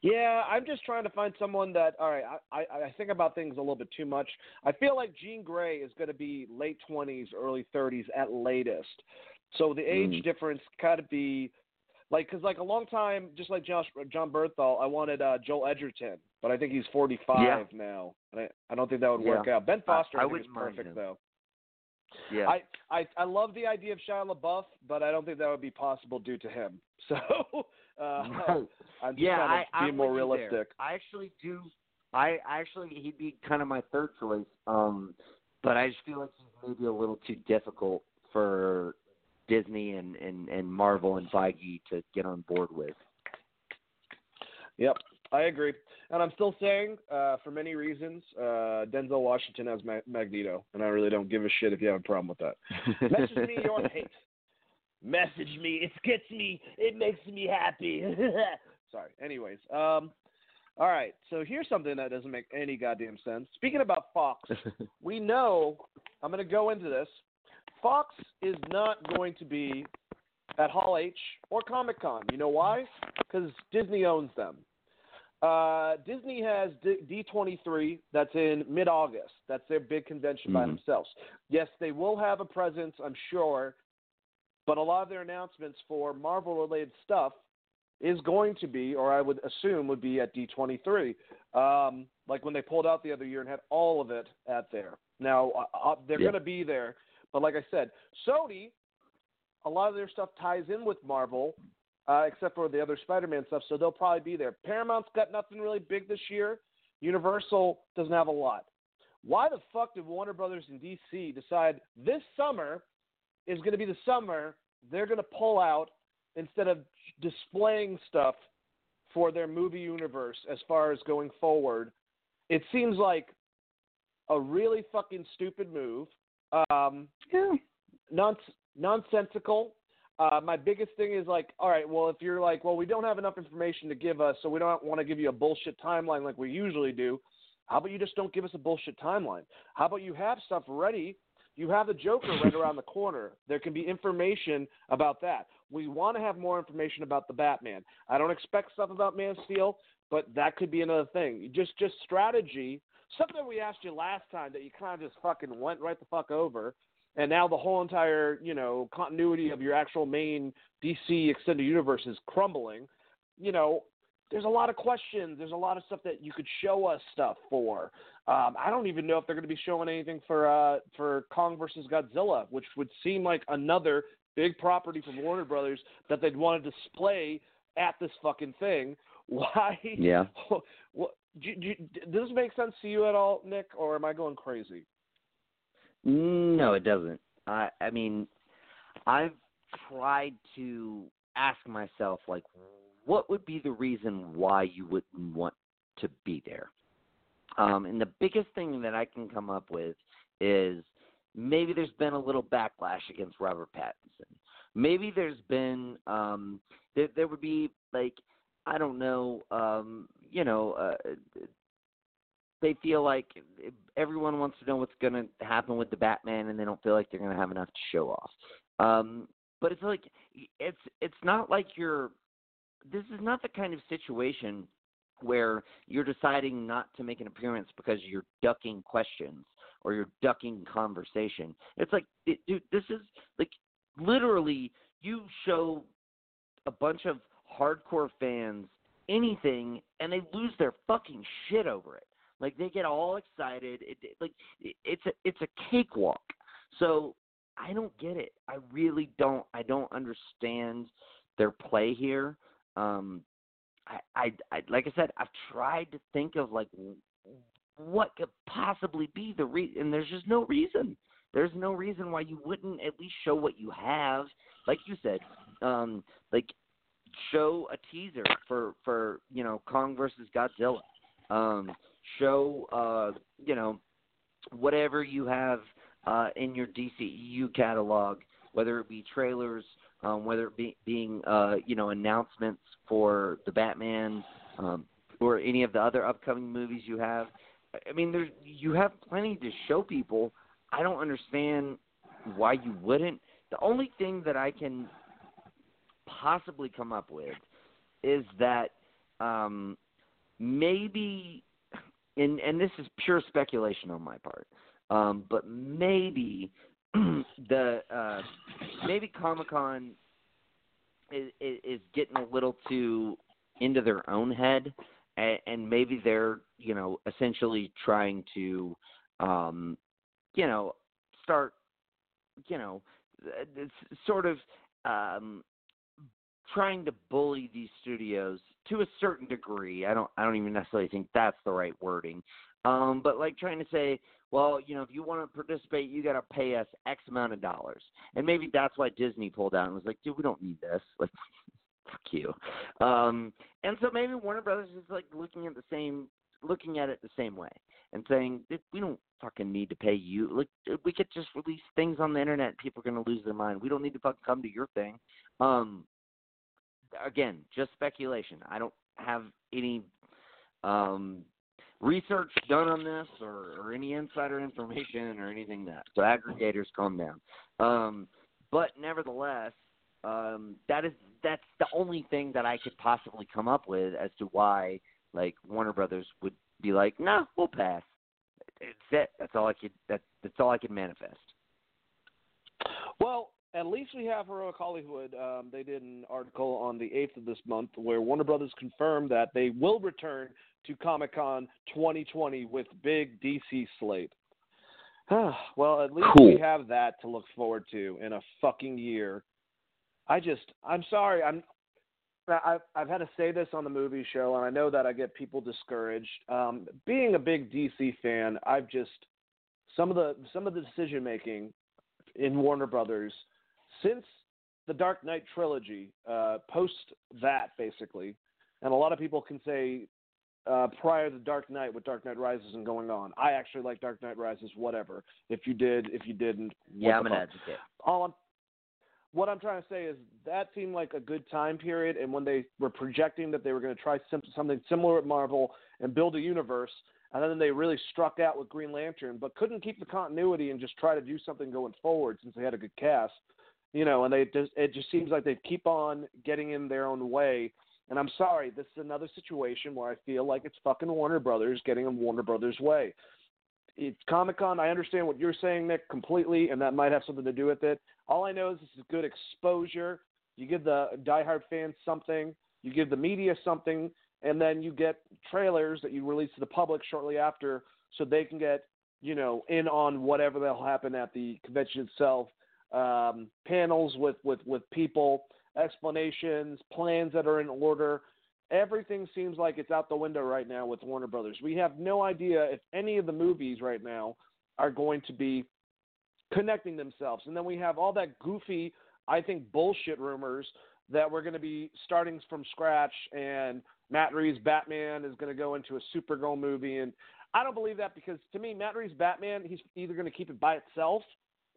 Yeah, I'm just trying to find someone that. All right, I, I I think about things a little bit too much. I feel like Jean Grey is going to be late 20s, early 30s at latest. So the age Mm. difference got to be like because like a long time, just like Josh Jon Bernthal, I wanted uh, Joel Edgerton, but I think he's 45 Yeah. now, and I, I don't think that would Yeah. work out. Ben Foster, I I, think is perfect him. though. Yeah. I, I I love the idea of Shia LaBeouf, but I don't think that would be possible due to him. So uh, I'm just yeah, kind I, I'm more you there. realistic. I actually do. I actually he'd be kind of my third choice. Um, but I just feel like he's maybe a little too difficult for Disney and and and Marvel and Feige to get on board with. Yep, I agree. And I'm still saying, uh, for many reasons, uh, Denzel Washington as Ma- Magneto, and I really don't give a shit if you have a problem with that. Message me your hate. Message me. It gets me. It makes me happy. Sorry. Anyways, um, all right. So here's something that doesn't make any goddamn sense. Speaking about Fox, we know. I'm going to go into this. Fox is not going to be at Hall H or Comic Con. You know why? Because Disney owns them. Uh, Disney has D- D23 that's in mid August. That's their big convention by Mhm. themselves. Yes, they will have a presence, I'm sure, but a lot of their announcements for Marvel related stuff is going to be, or I would assume would be at D23. Um, like when they pulled out the other year and had all of it at there. Now, uh, uh, they're Yeah. going to be there, but like I said, Sony, a lot of their stuff ties in with Marvel, uh, except for the other Spider-Man stuff. So they'll probably be there. Paramount's got nothing really big this year. Universal doesn't have a lot. Why the fuck did Warner Brothers and DC decide this summer is going to be the summer they're going to pull out instead of displaying stuff for their movie universe as far as going forward? It seems like a really fucking stupid move. Um, Yeah. nons- nonsensical. Uh, my biggest thing is like, all right, well, if you're like, well, we don't have enough information to give us, so we don't want to give you a bullshit timeline like we usually do. How about you just don't give us a bullshit timeline? How about you have stuff ready? You have the Joker right around the corner. There can be information about that. We want to have more information about the Batman. I don't expect stuff about Man of Steel, but that could be another thing. Just just strategy. Something we asked you last time that you kind of just fucking went right the fuck over and now the whole entire you know continuity of your actual main DC extended universe is crumbling. You know, there's a lot of questions. There's a lot of stuff that you could show us stuff for. Um, I don't even know if they're going to be showing anything for uh, for Kong versus Godzilla, which would seem like another big property from Warner Brothers that they'd want to display at this fucking thing. Why? Yeah. Do, do, does this make sense to you at all, Nick, or am I going crazy? No, it doesn't. I I mean, I've tried to ask myself like what would be the reason why you wouldn't want to be there? Um and the biggest thing that I can come up with is maybe there's been a little backlash against Robert Pattinson. Maybe there's been um there there would be like I don't know um you know uh they feel like everyone wants to know what's going to happen with the Batman, and they don't feel like they're going to have enough to show off. Um, but it's like it's it's not like you're. This is not the kind of situation where you're deciding not to make an appearance because you're ducking questions or you're ducking conversation. It's like, it, dude, this is like literally you show a bunch of hardcore fans anything and they lose their fucking shit over it. Like they get all excited. It, it like it, it's a it's a cakewalk. So I don't get it. I really don't. I don't understand their play here. Um, I, I, I like I said, I've tried to think of like what could possibly be the reason, and there's just no reason. There's no reason why you wouldn't at least show what you have. Like you said, um, like show a teaser for for you know Kong versus Godzilla. Um, show uh, you know whatever you have uh, in your DCEU catalog, whether it be trailers, um, whether it be being uh, you know announcements for the Batman um, or any of the other upcoming movies you have. I mean, there's you have plenty to show people. I don't understand why you wouldn't. The only thing that I can possibly come up with is that um, maybe, and and this is pure speculation on my part, um, but maybe the uh, maybe Comic Con is, is getting a little too into their own head, and, and maybe they're you know essentially trying to, um, you know, start, you know, sort of um, trying to bully these studios to a certain degree. I don't I don't even necessarily think that's the right wording. Um, but like trying to say, well, you know, if you want to participate, you got to pay us X amount of dollars, and maybe that's why Disney pulled out and was like, dude, we don't need this. Like, fuck you. Um, and so maybe Warner Brothers is like looking at the same, looking at it the same way, and saying we don't fucking need to pay you. Like, we could just release things on the internet. People are gonna lose their mind. We don't need to fucking come to your thing. Um, again, just speculation. I don't have any um, research done on this or, or any insider information or anything that. So aggregators, calm down. Um, but nevertheless, um, that is that's the only thing that I could possibly come up with as to why like Warner Brothers would be like, no, we'll pass. It's it. That's all I could. That that's all I could manifest. Well, at least we have Heroic Hollywood. Um, they did an article on the 8th of this month where Warner Brothers confirmed that they will return to Comic Con 2020 with big DC slate. well, at least Cool. we have that to look forward to in a fucking year. I just, I'm sorry, I'm. I've I've had to say this on the movie show, and I know that I get people discouraged. Um, being a big DC fan, I've just some of the some of the decision making in Warner Brothers since the Dark Knight trilogy, uh, post that basically, and a lot of people can say uh, prior to Dark Knight with Dark Knight Rises and going on. I actually like Dark Knight Rises, whatever. If you did, if you didn't, Yeah, I'm an advocate. All I'm, what I'm trying to say is that seemed like a good time period, and when they were projecting that they were going to try sim- something similar at Marvel and build a universe, and then they really struck out with Green Lantern, but couldn't keep the continuity and just try to do something going forward since they had a good cast, you know, and they just it just seems like they keep on getting in their own way. And I'm sorry, this is another situation where I feel like it's fucking Warner Brothers getting in Warner Brothers' way it's Comic Con. I understand what you're saying, Nick, completely, and that might have something to do with it. All I know is this is good exposure. You give the diehard fans something, you give the media something, and then you get trailers that you release to the public shortly after, so they can get you know in on whatever that'll happen at the convention itself. Um, panels with with with people, explanations, plans that are in order everything seems like it's out the window right now with Warner Brothers. We have no idea if any of the movies right now are going to be connecting themselves. And then we have all that goofy, I think, bullshit rumors that we're going to be starting from scratch and Matt Reeves' Batman is going to go into a Supergirl movie. And I don't believe that because to me, Matt Reeves' Batman, he's either going to keep it by itself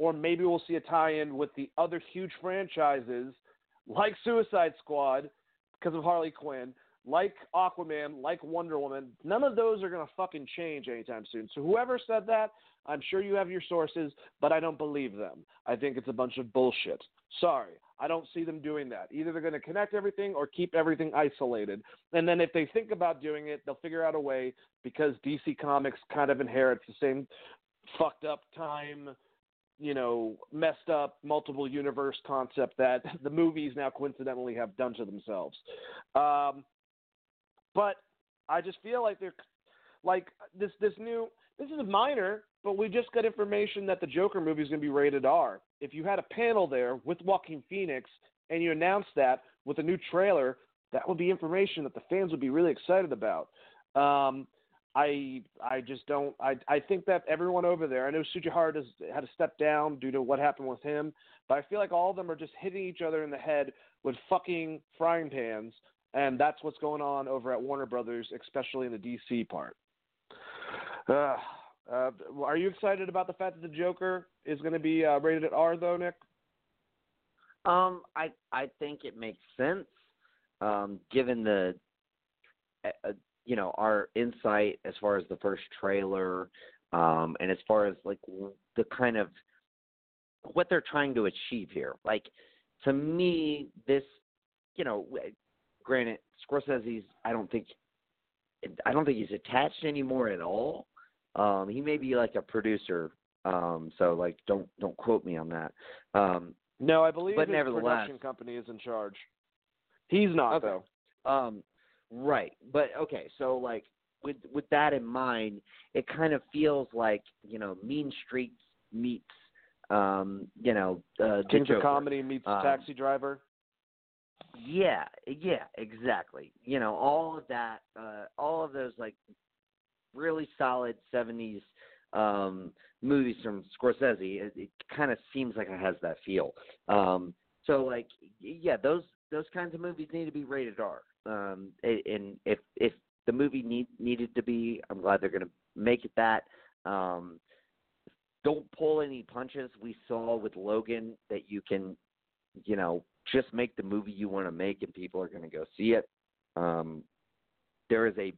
or maybe we'll see a tie in with the other huge franchises like Suicide Squad because of Harley Quinn, like Aquaman, like Wonder Woman. None of those are going to fucking change anytime soon. So whoever said that, I'm sure you have your sources, but I don't believe them. I think it's a bunch of bullshit. Sorry. I don't see them doing that. Either they're going to connect everything or keep everything isolated. And then if they think about doing it, they'll figure out a way because DC Comics kind of inherits the same fucked up time you know, messed up multiple universe concept that the movies now coincidentally have done to themselves. Um, but I just feel like they're like this this new this is a minor, but we just got information that the Joker movie is going to be rated R. If you had a panel there with Joaquin Phoenix and you announced that with a new trailer, that would be information that the fans would be really excited about. Um, I I just don't I I think that everyone over there I know Tsujihara has had to step down due to what happened with him, but I feel like all of them are just hitting each other in the head with fucking frying pans, and that's what's going on over at Warner Brothers, especially in the DC part. Uh, uh, are you excited about the fact that the Joker is going to be uh, rated at R though, Nick? Um, I I think it makes sense, um, given the, uh, you know, our insight as far as the first trailer, um, and as far as like the kind of what they're trying to achieve here. Like, to me, this, you know, granted, Scorsese's, I don't think, I don't think he's attached anymore at all. Um, he may be like a producer, um, so like don't don't quote me on that. Um, No, I believe But his nevertheless- production company is in charge. He's not Okay. though. Um, right, but okay, so like with with that in mind, it kind of feels like you know Mean Streets meets um, you know uh, the Kings of Comedy meets Um, Taxi Driver. Yeah, yeah, exactly. You know, all of that, uh, all of those like really solid '70s um, movies from Scorsese. It, it kind of seems like it has that feel. Um, so, like, yeah, those those kinds of movies need to be rated R. Um, and if if the movie need needed to be, I'm glad they're going to make it that. Um, don't pull any punches. We saw with Logan that you can, you know, just make the movie you want to make, and people are going to go see it. Um, there is a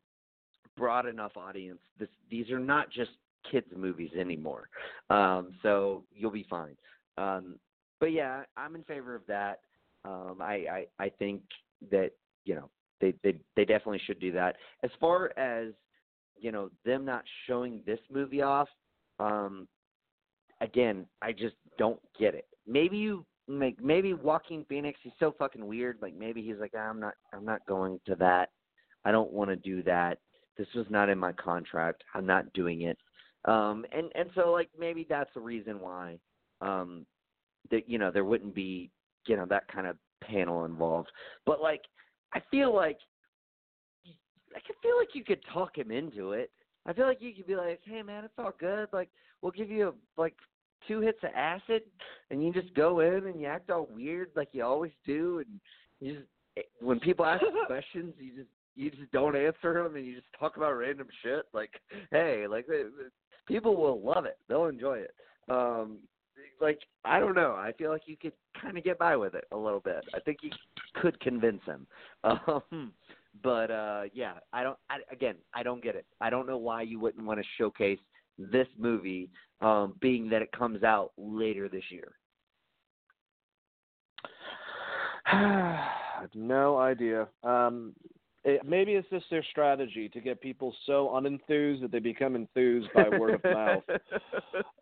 broad enough audience. This, these are not just kids movies anymore, um, so you'll be fine. Um, but yeah, I'm in favor of that. Um, I, I I think that you know they they they definitely should do that. As far as you know them not showing this movie off, um, again, I just don't get it. Maybe you like maybe Joaquin Phoenix, he's so fucking weird. Like maybe he's like, I'm not I'm not going to that. I don't want to do that. This was not in my contract. I'm not doing it. Um and and so like maybe that's the reason why um that you know there wouldn't be you know that kind of panel involved. But like I feel like I could feel like you could talk him into it. I feel like you could be like, "Hey man, it's all good. Like we'll give you a, like two hits of acid, and you just go in and you act all weird like you always do, and you just eh, when people ask you questions, you just you just don't answer them, and you just talk about random shit. Like, hey, like eh, eh, people will love it. They'll enjoy it. Um, like I don't know. I feel like you could kind of get by with it a little bit. I think you could convince him. Um, but uh yeah, I don't. I, again, I don't get it. I don't know why you wouldn't want to showcase this movie, um, being that it comes out later this year. No idea. Um, it, maybe it's just their strategy to get people so unenthused that they become enthused by word of mouth.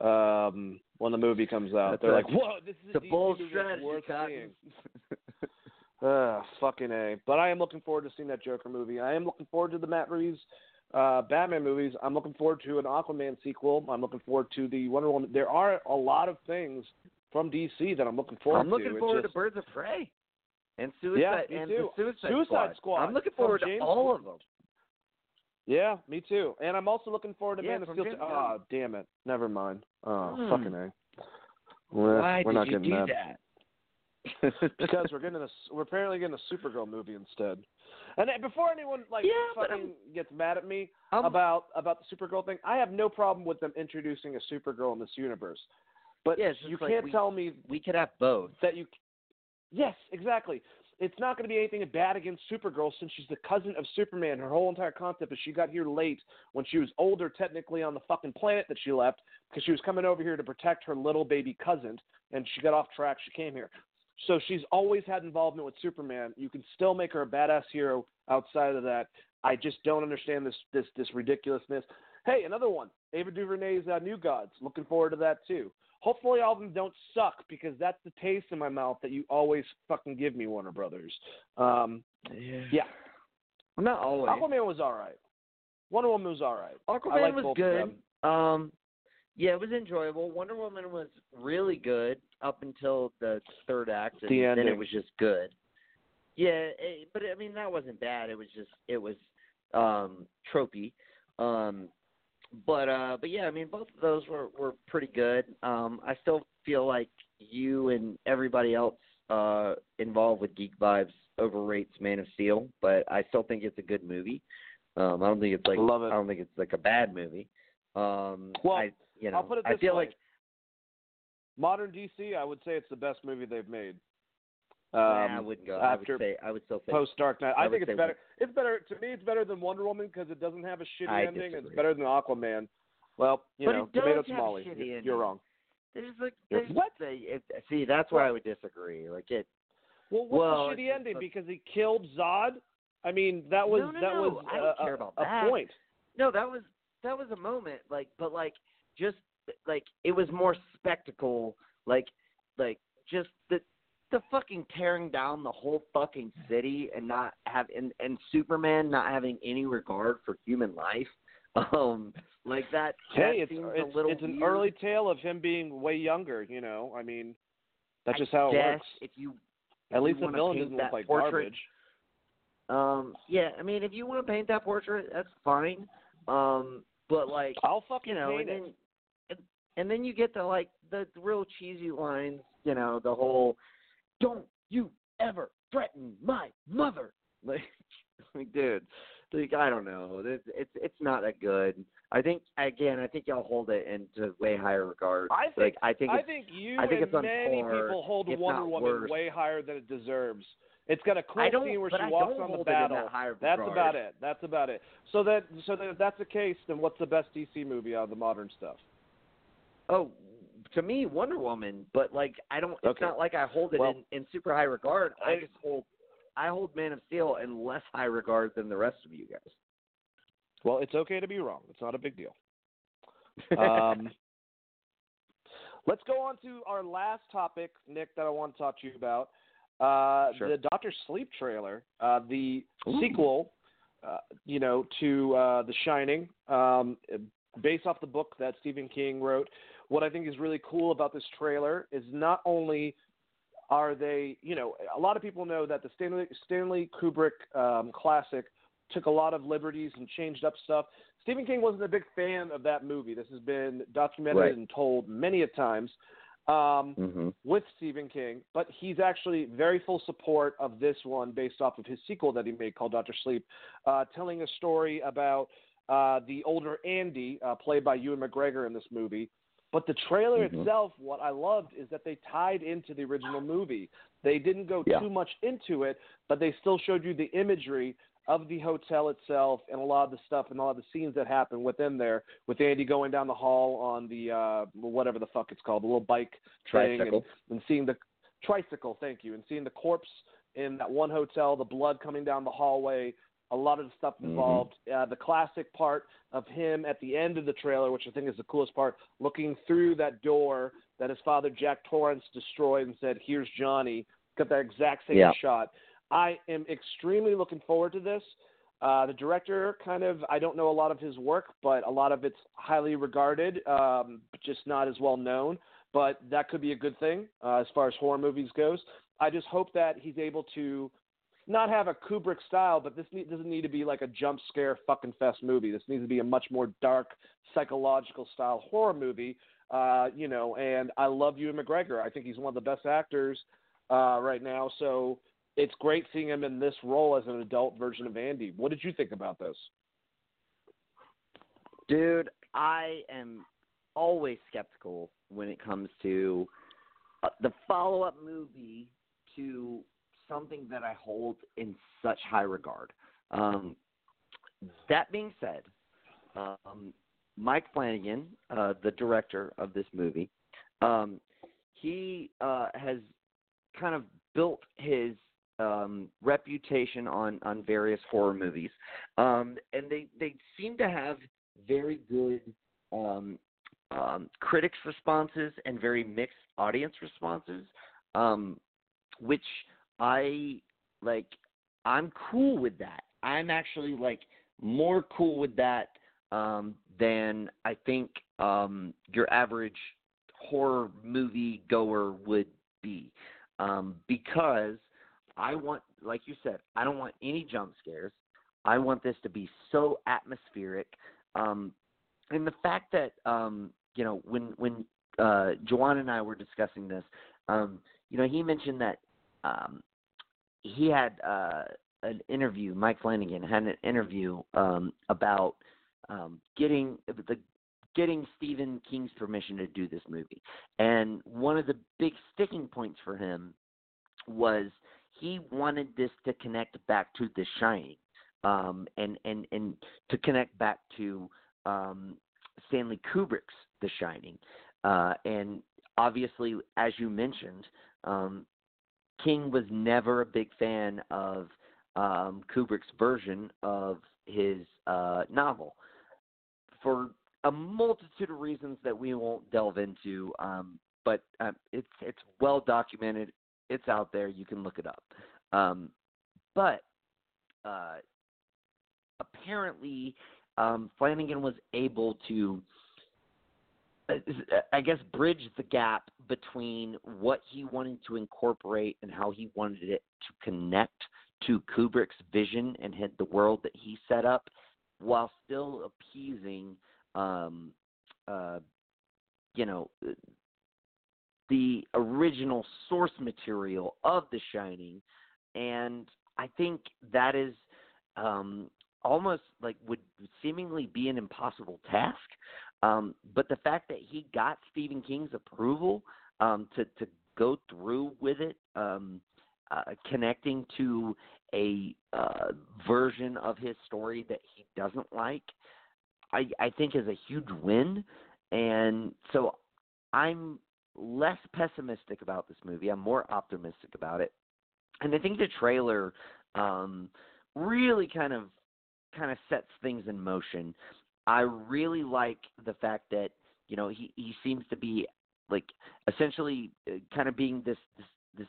Um, when the movie comes out, That's they're like, "Whoa, this is a bold DC movie that's strategy, worth. Ah, fucking a. But I am looking forward to seeing that Joker movie. I am looking forward to the Matt Reeves uh, Batman movies. I'm looking forward to an Aquaman sequel. I'm looking forward to the Wonder Woman. There are a lot of things from DC that I'm looking forward to. I'm looking It's forward just- to Birds of Prey and Suicide Yeah, and. Suicide, Suicide Squad I'm looking forward to all of them. Yeah, me too. And I'm also looking forward to Yeah, Man of Steel. James Oh, Gunn. damn it. Never mind. Oh, Hmm. fucking a. We're, Why we're did not you getting do that. that? because we're getting a we're apparently getting a Supergirl movie instead. And before anyone like Yeah, fucking gets mad at me I'm- about about the Supergirl thing, I have no problem with them introducing a Supergirl in this universe. But Yeah, you like can't we- tell me we could have both. that you. Yes, exactly. It's not going to be anything bad against Supergirl since she's the cousin of Superman. Her whole entire concept is she got here late when she was older, technically on the fucking planet that she left, because she was coming over here to protect her little baby cousin, and she got off track. She came here, so she's always had involvement with Superman. You can still make her a badass hero outside of that. I just don't understand this this this ridiculousness. Hey, another one, Ava DuVernay's uh, New Gods. Looking forward to that too. Hopefully, all of them don't suck because that's the taste in my mouth that you always fucking give me, Warner Brothers. Um, yeah, Not always. Aquaman was all right. Wonder Woman was all right. Aquaman was good. Um, yeah, it was enjoyable. Wonder Woman was really good up until the third act, and The then ending. it was just good. Yeah, it, but I mean that wasn't bad. It was just it was um tropey. Um, but uh, but yeah, I mean both of those were were pretty good. Um, I still feel like you and everybody else uh involved with Geek Vibes overrates Man of Steel, but I still think it's a good movie. Um, I don't think it's like Love it. I don't think it's like a bad movie. Um, Well, I you know I'll put it I this feel way. like Modern DC, I would say it's the best movie they've made. Nah, I Um, wouldn't go. I would say I would still say post Dark Knight. I I, think it's better. It's better to me. It's better than Wonder Woman because it doesn't have a shitty I ending. It's better than Aquaman. Well, you But know, it does tomato have a tamale. shitty You're-. You're wrong. there's like there's what? They, it, see, that's where I would disagree. Like it. Well, what's Well, the shitty ending? Because he killed Zod. I mean, that was No, no, that no. was I don't a, care about a that. point. No, that was that was a moment. Like, but like just like it was more spectacle. Like, like just the the fucking tearing down the whole fucking city and not have and, and Superman not having any regard for human life. Um, like that. that Hey, it's seems it's, a little it's an early tale of him being way younger. You know, I mean, that's I just how it works. If you At least you the villain doesn't look like portrait, garbage. Um, yeah, I mean, if you want to paint that portrait, that's fine. Um, but like, I'll fucking you know, paint and it. then and, and then you get the like the real cheesy lines. You know, the whole "Don't you ever threaten my mother." Like, like dude, like I don't know. It's it's it's not that good. I think again, I think y'all hold it into way higher regard. I think like I think I think you I think and it's many par, people hold Wonder Woman worse. way higher than it deserves. It's got a cool scene where she I walks on the hold it in battle. that That's about it. That's about it. So that so that if that's the case, then what's the best DC movie out of the modern stuff? Oh, to me, Wonder Woman, but like I don't. It's Okay. not like I hold it Well- in, in super high regard. I I- just hold, I hold Man of Steel in less high regard than the rest of you guys. Well, it's okay to be wrong. It's not a big deal. Um, let's go on to our last topic, Nick, that I want to talk to you about. Uh, Sure. The Doctor Sleep trailer, uh, the Ooh. sequel, uh, you know, to uh, The Shining, um, based off the book that Stephen King wrote. What I think is really cool about this trailer is not only are they, you know, a lot of people know that the Stanley, Stanley Kubrick um, classic took a lot of liberties and changed up stuff. Stephen King wasn't a big fan of that movie. This has been documented Right. and told many a times um, Mm-hmm. with Stephen King, but he's actually very full support of this one based off of his sequel that he made called Doctor Sleep, uh, telling a story about uh, the older Andy, uh, played by Ewan McGregor in this movie. But the trailer Mhm. itself, what I loved is that they tied into the original movie. They didn't go Yeah. too much into it, but they still showed you the imagery of the hotel itself and a lot of the stuff and a lot of the scenes that happen within there, with Andy going down the hall on the uh whatever the fuck it's called, the little bike thing, and, Tricycle. and seeing the tricycle, thank you, and seeing the corpse in that one hotel, the blood coming down the hallway, a lot of the stuff Mhm. involved. Uh, the classic part of him at the end of the trailer, which I think is the coolest part, looking through that door that his father Jack Torrance destroyed and said, "Here's Johnny." Got that exact same Yeah. shot. I am extremely looking forward to this. Uh, the director, kind of, I don't know a lot of his work, but a lot of it's highly regarded, um, just not as well known. But that could be a good thing uh, as far as horror movies goes. I just hope that he's able to not have a Kubrick style, but this need, doesn't need to be like a jump scare fucking fest movie. This needs to be a much more dark psychological style horror movie. Uh, you know, and I love Ewan McGregor. I think he's one of the best actors uh, right now. So it's great seeing him in this role as an adult version of Andy. What did you think about this? Dude, I am always skeptical when it comes to uh, the follow-up movie to something that I hold in such high regard. Um, that being said, um, Mike Flanagan, uh, the director of this movie, um, he uh, has kind of built his um, reputation on on various horror movies, um, and they they seem to have very good um, um, critics responses and very mixed audience responses, um, which I like. I'm cool with that. I'm actually like more cool with that um, than I think um, your average horror movie goer would be, um, because I want, like you said, I don't want any jump scares. I want this to be so atmospheric, um, and the fact that um, you know when when uh, Joanne and I were discussing this, um, you know, he mentioned that um, he had uh, an interview. Mike Flanagan had an interview um, about um, getting the getting Stephen King's permission to do this movie, and one of the big sticking points for him was he wanted this to connect back to The Shining, um, and and and to connect back to um, Stanley Kubrick's The Shining, uh, and obviously, as you mentioned, um, King was never a big fan of um, Kubrick's version of his uh, novel for a multitude of reasons that we won't delve into. Um, but um, it's it's well documented. It's out there. You can look it up. Um, but uh, apparently, um, Flanagan was able to I guess bridge the gap between what he wanted to incorporate and how he wanted it to connect to Kubrick's vision and had the world that he set up, while still appeasing, um, uh, you know, the original source material of The Shining, and I think that is um, almost like would seemingly be an impossible task. Um, but the fact that he got Stephen King's approval um, to to go through with it, um, uh, connecting to a uh, version of his story that he doesn't like, I, I think is a huge win. And so I'm less pessimistic about this movie. I'm more optimistic about it. And I think the trailer um, really kind of kind of sets things in motion. I really like the fact that you know he he seems to be like essentially uh, kind of being this this this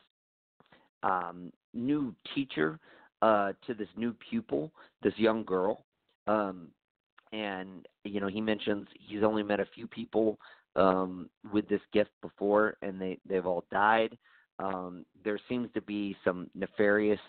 um new teacher uh to this new pupil, this young girl. Um and you know he mentions he's only met a few people um with this gift before and they they've all died. Um there seems to be some nefarious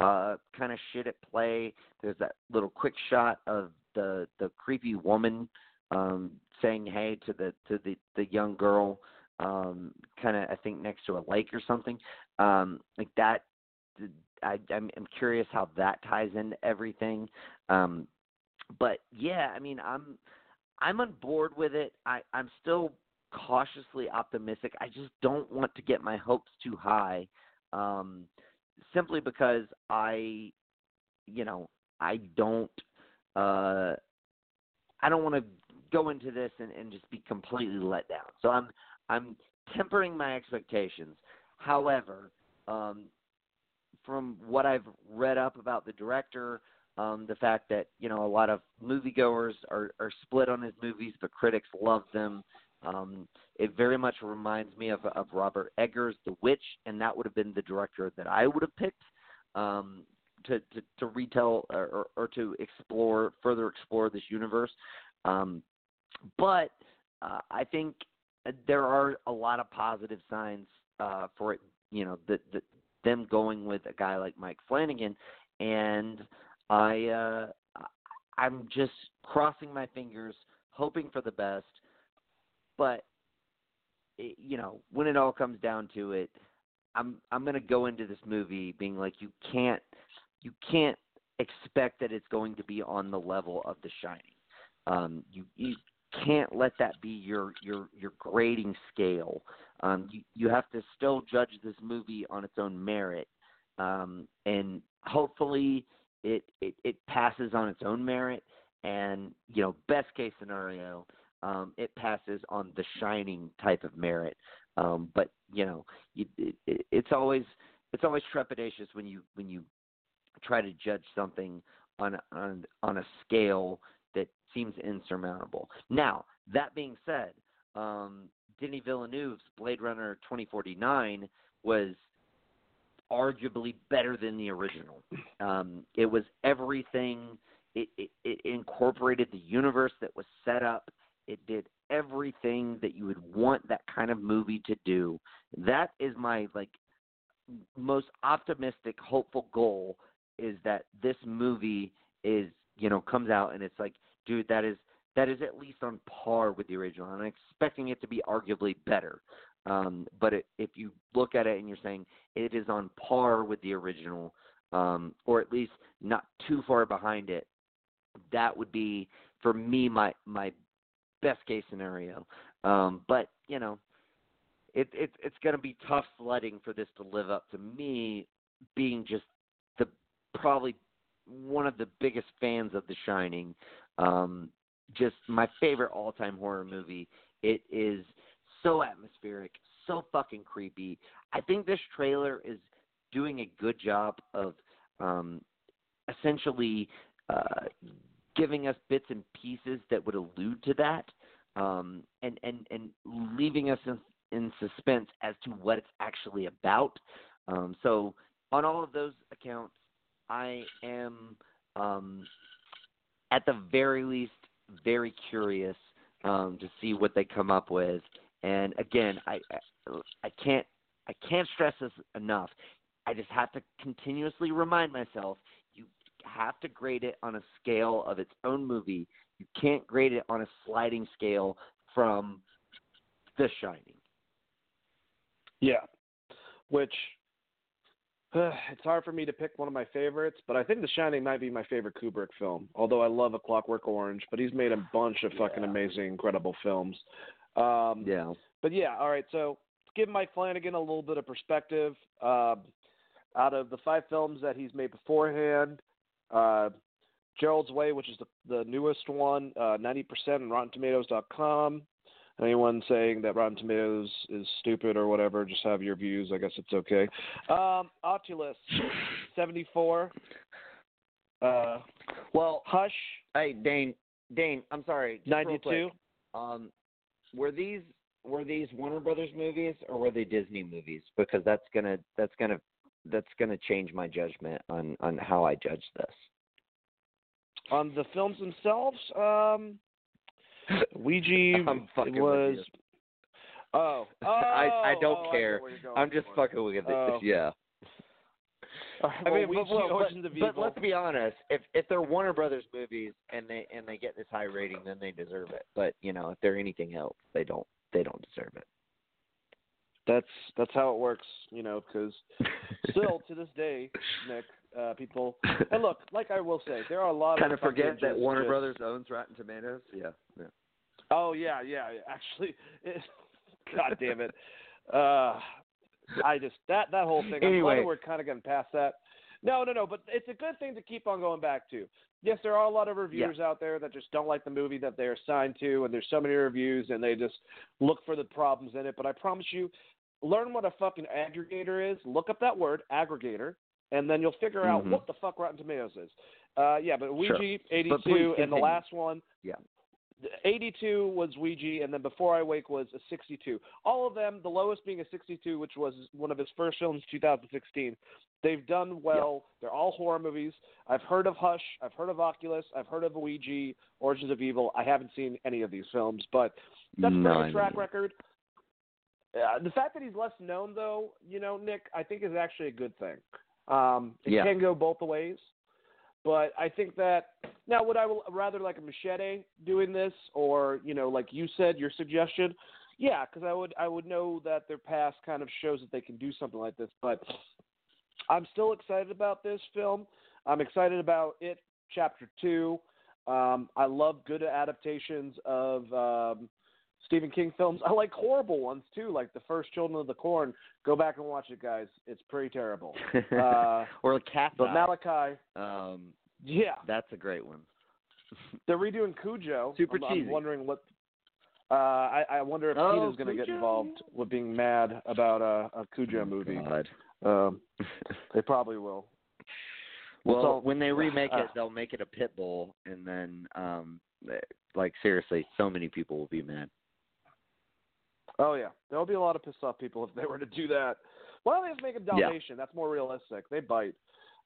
uh kind of shit at play. There's that little quick shot of the the creepy woman um saying hey to the to the the young girl um kind of I think next to a lake or something. Um like that I I'm, I'm curious how that ties into everything. Um but yeah I mean I'm I'm on board with it. I I'm still cautiously optimistic. I just don't want to get my hopes too high um simply because I you know I don't uh, I don't want to go into this and, and just be completely let down. So I'm I'm tempering my expectations. However, um, from what I've read up about the director, um, the fact that you know a lot of moviegoers are, are split on his movies, but critics love them. Um, it very much reminds me of, of Robert Eggers' The Witch, and that would have been the director that I would have picked. Um, to, to, to retell or, or to explore further explore this universe. Um, but uh, I think there are a lot of positive signs uh, for it. You know, that the, them going with a guy like Mike Flanagan, and I uh, I'm just crossing my fingers, hoping for the best. But it, you know, when it all comes down to it, I'm I'm gonna go into this movie being like, you can't you can't expect that it's going to be on the level of The Shining. Um, you you can't let that be your your your grading scale. Um, you you have to still judge this movie on its own merit, um, and hopefully it, it it passes on its own merit. And you know, best case scenario, um, it passes on the shining type of merit. Um, but you know, you, it, it, it's always it's always trepidatious when you when you try to judge something on on on a scale that seems insurmountable. Now, that being said, um, Denis Villeneuve's Blade Runner 2049 was arguably better than the original. Um, it was everything. It, it, it incorporated the universe that was set up. It did everything that you would want that kind of movie to do. That is my like most optimistic, hopeful goal is that this movie is you know comes out and it's like, dude, that is that is at least on par with the original. and I'm expecting it to be arguably better. Um, but it, if you look at it and you're saying it is on par with the original, um, or at least not too far behind it, that would be for me my my best case scenario. Um, but you know, it, it it's going to be tough sledding for this to live up to me being just probably one of the biggest fans of The Shining. Um, just my favorite all-time horror movie. It is so atmospheric, so fucking creepy. I think this trailer is doing a good job of um, essentially uh, giving us bits and pieces that would allude to that, um, and and and leaving us in, in suspense as to what it's actually about. Um, so on all of those accounts, I am, um, at the very least, very curious um, to see what they come up with. And again, I I, can't I can't stress this enough. I just have to continuously remind myself you have to grade it on a scale of its own movie. You can't grade it on a sliding scale from The Shining. Yeah, which it's hard for me to pick one of my favorites, but I think The Shining might be my favorite Kubrick film. Although I love A Clockwork Orange, but he's made a bunch of fucking Yeah. amazing, incredible films. Um, Yeah. But yeah, all right. So to give Mike Flanagan a little bit of perspective, um, out of the five films that he's made beforehand, uh, Gerald's Way, which is the, the newest one, uh, 90% on RottenTomatoes.com. Anyone saying that Rotten Tomatoes is stupid or whatever, just have your views. I guess it's okay. Um, Oculus, 74. Uh, Well, Hush, hey Dane, Dane, I'm sorry. 92. Um, were these were these Warner Brothers movies or were they Disney movies? Because that's gonna that's gonna that's gonna change my judgment on on how I judge this. On the films themselves, um, Ouija was. Oh, oh, I- I don't oh, care. where I'm just fucking with it. Oh. Yeah. I mean, Ouija, but, but, but let's be honest. If if they're Warner Brothers movies and they and they get this high rating, then they deserve it. But you know, if they're anything else, they don't they don't deserve it. That's that's how it works, you know. Because still to this day, Nick, uh, people. And look, like I will say, there are a lot of kind of of forget that Warner just- Brothers owns Rotten Tomatoes. Yeah. yeah. Oh yeah, yeah. yeah. Actually, it, God damn it. Uh, I just that that whole thing. I'm glad Anyway. we're kind of getting past that. No, no, no. But it's a good thing to keep on going back to. Yes, there are a lot of reviewers out there that just don't like the movie that they're assigned to, and there's so many reviews, and they just look for the problems in it. But I promise you, learn what a fucking aggregator is. Look up that word, aggregator, and then you'll figure out Mhm. what the fuck Rotten Tomatoes is. Uh, yeah, but Ouija, Sure. 82, and the last one, Yeah. 82 was Ouija, and then Before I Wake was a 62. All of them, the lowest being a 62, which was one of his first films, 2016. They've done well. They're all horror movies. I've heard of Hush. I've heard of Oculus. I've heard of Ouija, Origins of Evil. I haven't seen any of these films, but that's pretty good track record. Uh, the fact that he's less known, though, you know, Nick, I think is actually a good thing. Um, it Yeah. can go both ways, but I think that now would I rather like a Muschietti doing this, or you know, like you said, your suggestion? Yeah, because I would I would know that their past kind of shows that they can do something like this, but I'm still excited about this film. I'm excited about it, Chapter Two. Um, I love good adaptations of um, Stephen King films. I like horrible ones too, like the first Children of the Corn. Go back and watch it, guys. It's pretty terrible. Uh, or the cat. but Malachai, um, yeah, that's a great one. they're redoing Cujo. Super I'm, I'm wondering what. Uh, I, I wonder if Oh, PETA's going to get involved with being mad about a, a Cujo movie. God. Um, they probably will. Well, all- when they remake uh, it, they'll make it a pit bull, and then, um, like seriously, so many people will be mad. Oh yeah, there'll be a lot of pissed off people if they were to do that. Why don't they just make a Yeah. Dalmatian? That's more realistic. They bite.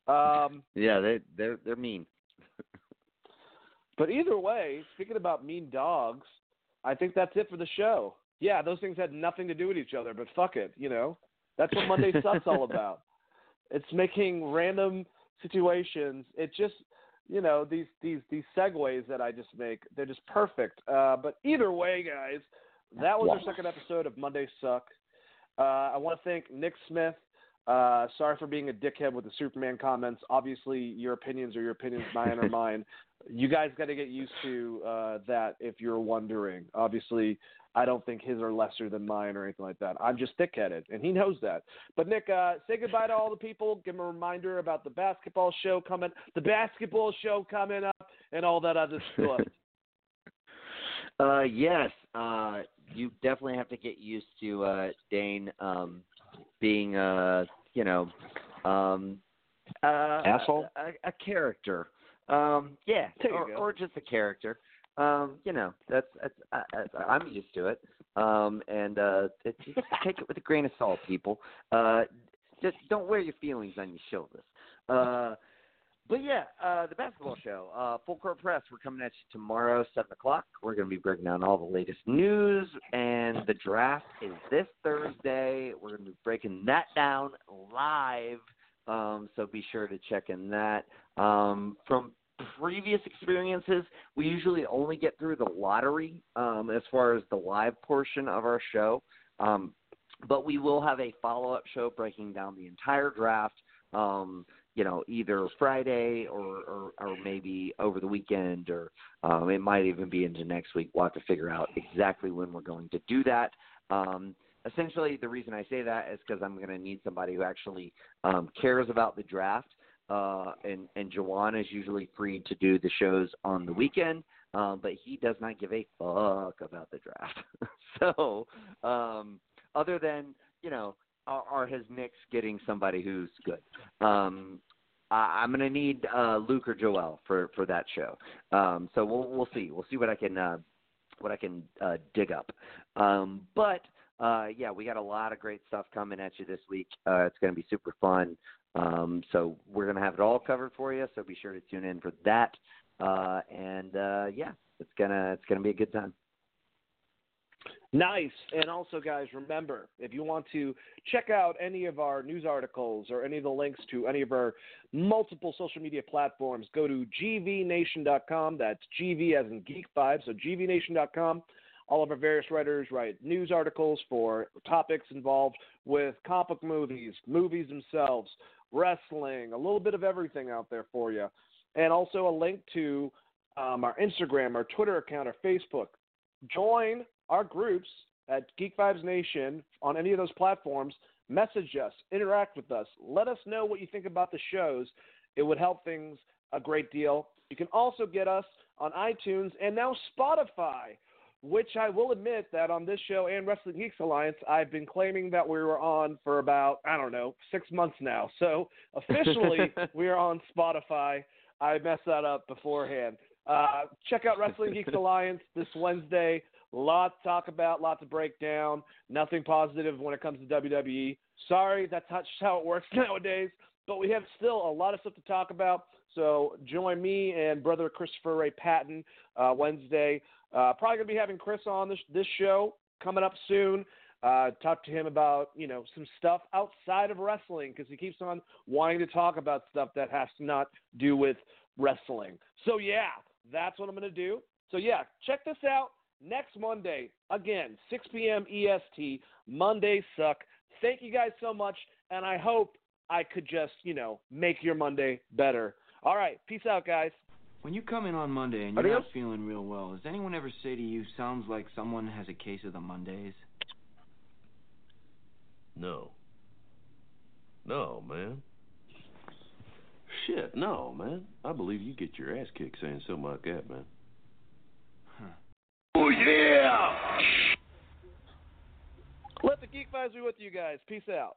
Um, Yeah, they they're they're mean. but either way, speaking about mean dogs, I think that's it for the show. Yeah, those things had nothing to do with each other, but fuck it, you know. That's what Monday Sucks all about. It's making random situations. It just, you know, these these these segues that I just make, they're just perfect. Uh, but either way, guys, that was our second episode of Monday Suck. Uh, I want to thank Nick Smith. Uh, sorry for being a dickhead with the Superman comments. Obviously, your opinions are your opinions, mine are mine. You guys got to get used to uh, that if you're wondering. Obviously, I don't think his are lesser than mine or anything like that. I'm just thick-headed, and he knows that. But Nick, uh, say goodbye to all the people. Give them a reminder about the basketball show coming, the basketball show coming up, and all that other stuff. Uh, yes, uh, you definitely have to get used to uh, Dane um, being, uh, you know, um, uh, Asshole? a, a character. Um, yeah, or, or just a character. Um, you know, that's, that's I, I, I'm used to it. Um, and uh, it, just take it with a grain of salt, people. Uh, just don't wear your feelings on your shoulders. Uh, but yeah, uh, the basketball show, uh, Full Court Press. We're coming at you tomorrow, seven o'clock. We're going to be breaking down all the latest news, and the draft is this Thursday. We're going to be breaking that down live. Um, so be sure to check in that. Um, from previous experiences, we usually only get through the lottery um, as far as the live portion of our show. Um, but we will have a follow up show breaking down the entire draft. Um, you know, either Friday or, or, or maybe over the weekend, or um, it might even be into next week. We'll have to figure out exactly when we're going to do that. Um, essentially, the reason I say that is because I'm going to need somebody who actually um, cares about the draft. Uh, and and Jawan is usually free to do the shows on the weekend, um, but he does not give a fuck about the draft. so, um, other than you know are, his Knicks getting somebody who's good? Um, I, I'm going to need uh, Luke or Joel for for that show. Um, so we'll we'll see. We'll see what I can uh, what I can uh, dig up. Um, but uh, yeah, we got a lot of great stuff coming at you this week. Uh, it's going to be super fun. Um, so we're going to have it all covered for you. So be sure to tune in for that. Uh, and uh, yeah, it's gonna it's gonna be a good time. Nice. And also, guys, remember if you want to check out any of our news articles or any of the links to any of our multiple social media platforms, go to gvnation.com. That's GV as in Geek Vibes. So gvnation.com. All of our various writers write news articles for topics involved with comic movies, movies themselves, wrestling, a little bit of everything out there for you. And also a link to um, our Instagram, our Twitter account, our Facebook. Join our groups at Geek Vibes Nation on any of those platforms. Message us, interact with us, let us know what you think about the shows. It would help things a great deal. You can also get us on iTunes and now Spotify, which I will admit that on this show and Wrestling Geeks Alliance, I've been claiming that we were on for about, I don't know, six months now. So officially, we are on Spotify. I messed that up beforehand. Uh, check out Wrestling Geeks Alliance this Wednesday. Lot to talk about, lot to break down. Nothing positive when it comes to WWE. Sorry, that's how it works nowadays. But we have still a lot of stuff to talk about. So join me and brother Christopher Ray Patton uh, Wednesday. Uh, probably gonna be having Chris on this this show coming up soon. Uh, talk to him about you know some stuff outside of wrestling because he keeps on wanting to talk about stuff that has to not do with wrestling. So yeah, that's what I'm gonna do. So yeah, check this out next Monday, again, 6 p.m. EST. Mondays suck. Thank you guys so much, and I hope I could just, you know, make your Monday better. All right, peace out, guys. When you come in on Monday and you're Adios. not feeling real well, does anyone ever say to you, sounds like someone has a case of the Mondays? No. No, man. Shit, no, man. I believe you get your ass kicked saying something like that, man. Yeah! Let the Geek Vibes be with you guys. Peace out.